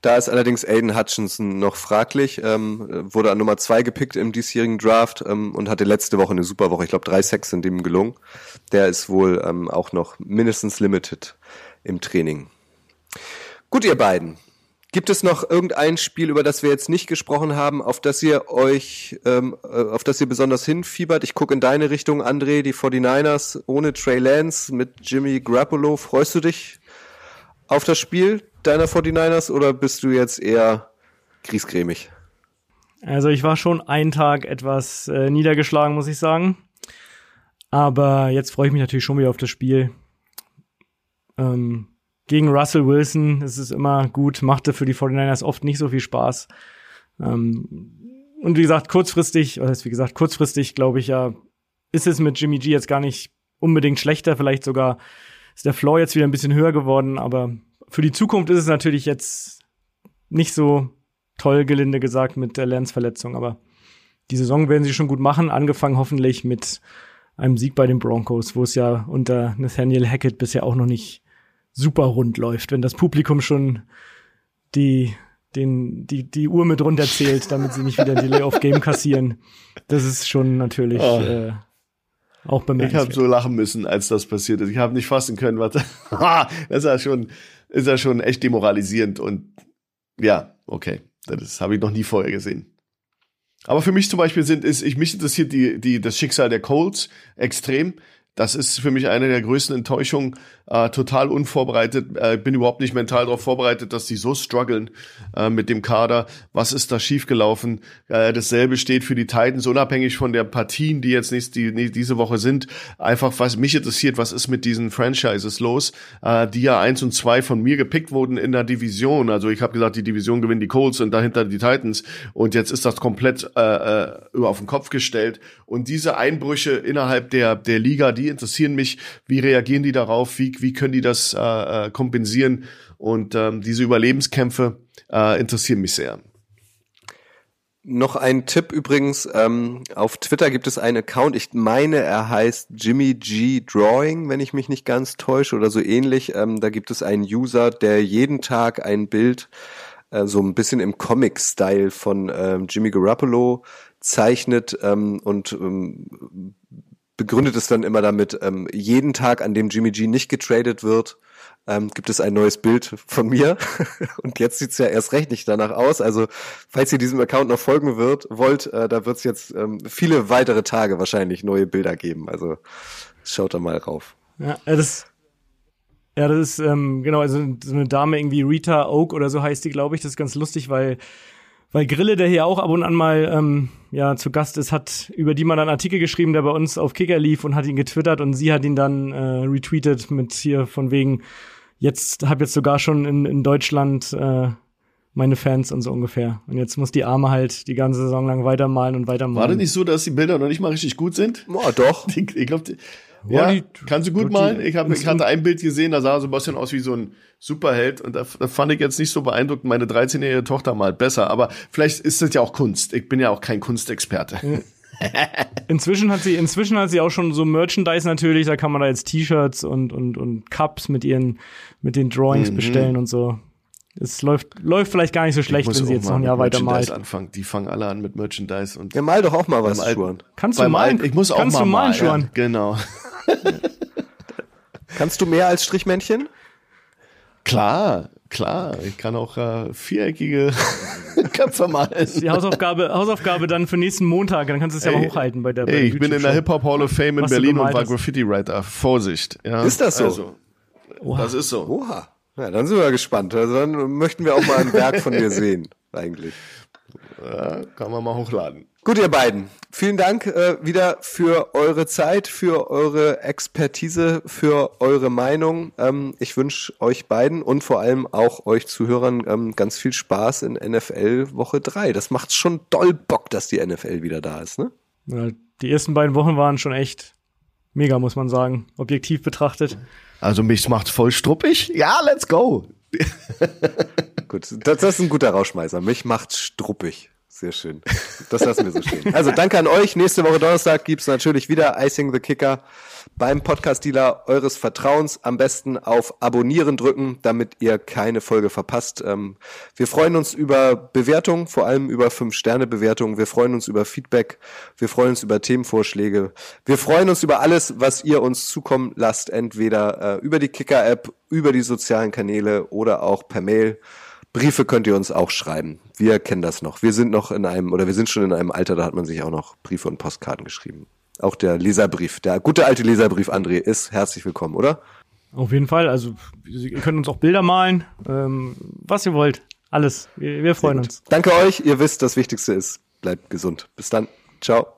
Da ist allerdings Aiden Hutchinson noch fraglich, ähm, wurde an Nummer zwei gepickt im diesjährigen Draft ähm, und hatte letzte Woche eine super Woche. Ich glaube, drei Sacks sind ihm gelungen. Der ist wohl ähm, auch noch mindestens limited im Training. Gut, ihr beiden. Gibt es noch irgendein Spiel, über das wir jetzt nicht gesprochen haben, auf das ihr euch, ähm, äh, auf das ihr besonders hinfiebert? Ich gucke in deine Richtung, André, die 49ers ohne Trey Lance mit Jimmy Grappolo. Freust du dich auf das Spiel deiner 49ers oder bist du jetzt eher griesgrämig? Also ich war schon einen Tag etwas äh, niedergeschlagen, muss ich sagen. Aber jetzt freue ich mich natürlich schon wieder auf das Spiel. Ähm, gegen Russell Wilson. Ist es immer gut, machte für die 49ers oft nicht so viel Spaß. Ähm, und wie gesagt, kurzfristig, oder wie gesagt, kurzfristig glaube ich ja, ist es mit Jimmy G jetzt gar nicht unbedingt schlechter, vielleicht sogar ist der Floor jetzt wieder ein bisschen höher geworden, aber für die Zukunft ist es natürlich jetzt nicht so toll, gelinde gesagt, mit der Lernverletzung, aber die Saison werden sie schon gut machen, angefangen hoffentlich mit einem Sieg bei den Broncos, wo es ja unter Nathaniel Hackett bisher auch noch nicht super rund läuft, wenn das Publikum schon die den, die, die Uhr mit runterzählt, damit sie nicht wieder ein Delay of Game kassieren. Das ist schon natürlich oh. äh, auch bemerkenswert. Ich habe so lachen müssen, als das passiert ist. Ich habe nicht fassen können, was das ist ja schon ist ja schon echt demoralisierend und ja, okay, das habe ich noch nie vorher gesehen. Aber für mich zum Beispiel sind, ist, ich mich interessiert die, die, das Schicksal der Colts extrem. Das ist für mich eine der größten Enttäuschungen. Äh, total unvorbereitet. Äh, bin überhaupt nicht mental darauf vorbereitet, dass die so strugglen äh, mit dem Kader. Was ist da schiefgelaufen? Äh, dasselbe steht für die Titans, unabhängig von der Partien, die jetzt nicht die, die diese Woche sind. Einfach, was mich interessiert, was ist mit diesen Franchises los, äh, die ja eins und zwei von mir gepickt wurden in der Division. Also ich habe gesagt, die Division gewinnen die Colts und dahinter die Titans. Und jetzt ist das komplett äh, äh, auf den Kopf gestellt. Und diese Einbrüche innerhalb der, der Liga, die interessieren mich. Wie reagieren die darauf? Wie, wie können die das äh, äh, kompensieren? Und ähm, diese Überlebenskämpfe äh, interessieren mich sehr. Noch ein Tipp übrigens, ähm, auf Twitter gibt es einen Account, ich meine, er heißt Jimmy G Drawing, wenn ich mich nicht ganz täusche oder so ähnlich. Ähm, da gibt es einen User, der jeden Tag ein Bild äh, so ein bisschen im Comic-Style von ähm, Jimmy Garoppolo zeichnet ähm, und ähm, begründet es dann immer damit, ähm, jeden Tag, an dem Jimmy G nicht getradet wird, ähm, gibt es ein neues Bild von mir. und jetzt sieht's ja erst recht nicht danach aus. Also, falls ihr diesem Account noch folgen wird, wollt, äh, da wird's jetzt ähm, viele weitere Tage wahrscheinlich neue Bilder geben. Also schaut da mal rauf. Ja, das ja, das ist, ähm, genau, also so eine Dame irgendwie Rita Oak oder so heißt die, glaube ich. Das ist ganz lustig, weil weil Grille, der hier auch ab und an mal ähm, ja zu Gast ist, hat über die mal einen Artikel geschrieben, der bei uns auf Kicker lief und hat ihn getwittert und sie hat ihn dann äh, retweetet mit hier von wegen jetzt habe jetzt sogar schon in, in Deutschland äh, meine Fans und so ungefähr. Und jetzt muss die Arme halt die ganze Saison lang weitermalen und weitermalen. War das nicht so, dass die Bilder noch nicht mal richtig gut sind? Boah, doch. Ich, ich glaube, ja, kannst du gut malen. Ich, hab, ich hatte ein Bild gesehen, da sah so ein bisschen aus wie so ein Superheld und da, da fand ich jetzt nicht so beeindruckend. Meine 13-jährige Tochter malt besser, aber vielleicht ist das ja auch Kunst. Ich bin ja auch kein Kunstexperte. inzwischen hat sie, inzwischen hat sie auch schon so Merchandise natürlich, da kann man da jetzt T-Shirts und, und, und Cups mit ihren, mit den Drawings mhm. bestellen und so. Es läuft, läuft vielleicht gar nicht so schlecht, wenn sie jetzt noch ein Jahr weiter malt. Anfangen. Die fangen alle an mit Merchandise und. Ja, mal doch auch mal was, Schuhen. Kannst du malen? ich muss auch kannst mal du malen, malen. Ja, genau. Kannst du mehr als Strichmännchen? Klar, klar. Ich kann auch äh, viereckige Köpfe malen. Die Hausaufgabe, Hausaufgabe dann für nächsten Montag. Dann kannst du es ja mal hochhalten bei der. Ey, ich bin in der Hip Hop Hall of Fame in Berlin und war Graffiti Writer. Vorsicht. Ja. Ist das so? Also, das ist so. Oha. Ja, dann sind wir gespannt. Also dann möchten wir auch mal ein Werk von dir sehen, eigentlich. Ja, kann man mal hochladen. Gut, ihr beiden. Vielen Dank äh, wieder für eure Zeit, für eure Expertise, für eure Meinung. Ähm, ich wünsche euch beiden und vor allem auch euch Zuhörern ähm, ganz viel Spaß in NFL Woche 3. Das macht schon doll Bock, dass die NFL wieder da ist, ne? Ja, die ersten beiden Wochen waren schon echt mega, muss man sagen, objektiv betrachtet. Also mich macht's voll struppig. Ja, let's go. Gut, das, das ist ein guter Rauschmeißer. Mich macht's struppig. Sehr schön. Das lassen wir so stehen. Also danke an euch. Nächste Woche Donnerstag gibt's natürlich wieder Icing the Kicker beim Podcast-Dealer eures Vertrauens. Am besten auf Abonnieren drücken, damit ihr keine Folge verpasst. Ähm, wir freuen uns über Bewertungen, vor allem über 5-Sterne-Bewertungen. Wir freuen uns über Feedback. Wir freuen uns über Themenvorschläge. Wir freuen uns über alles, was ihr uns zukommen lasst. Entweder äh, über die Kicker-App, über die sozialen Kanäle oder auch per Mail Briefe könnt ihr uns auch schreiben. Wir kennen das noch. Wir sind noch in einem, oder wir sind schon in einem Alter, da hat man sich auch noch Briefe und Postkarten geschrieben. Auch der Leserbrief, der gute alte Leserbrief, André, ist herzlich willkommen, oder? Auf jeden Fall. Also ihr könnt uns auch Bilder malen, ähm, was ihr wollt. Alles. Wir, wir freuen uns. Danke euch. Ihr wisst, das Wichtigste ist, bleibt gesund. Bis dann. Ciao.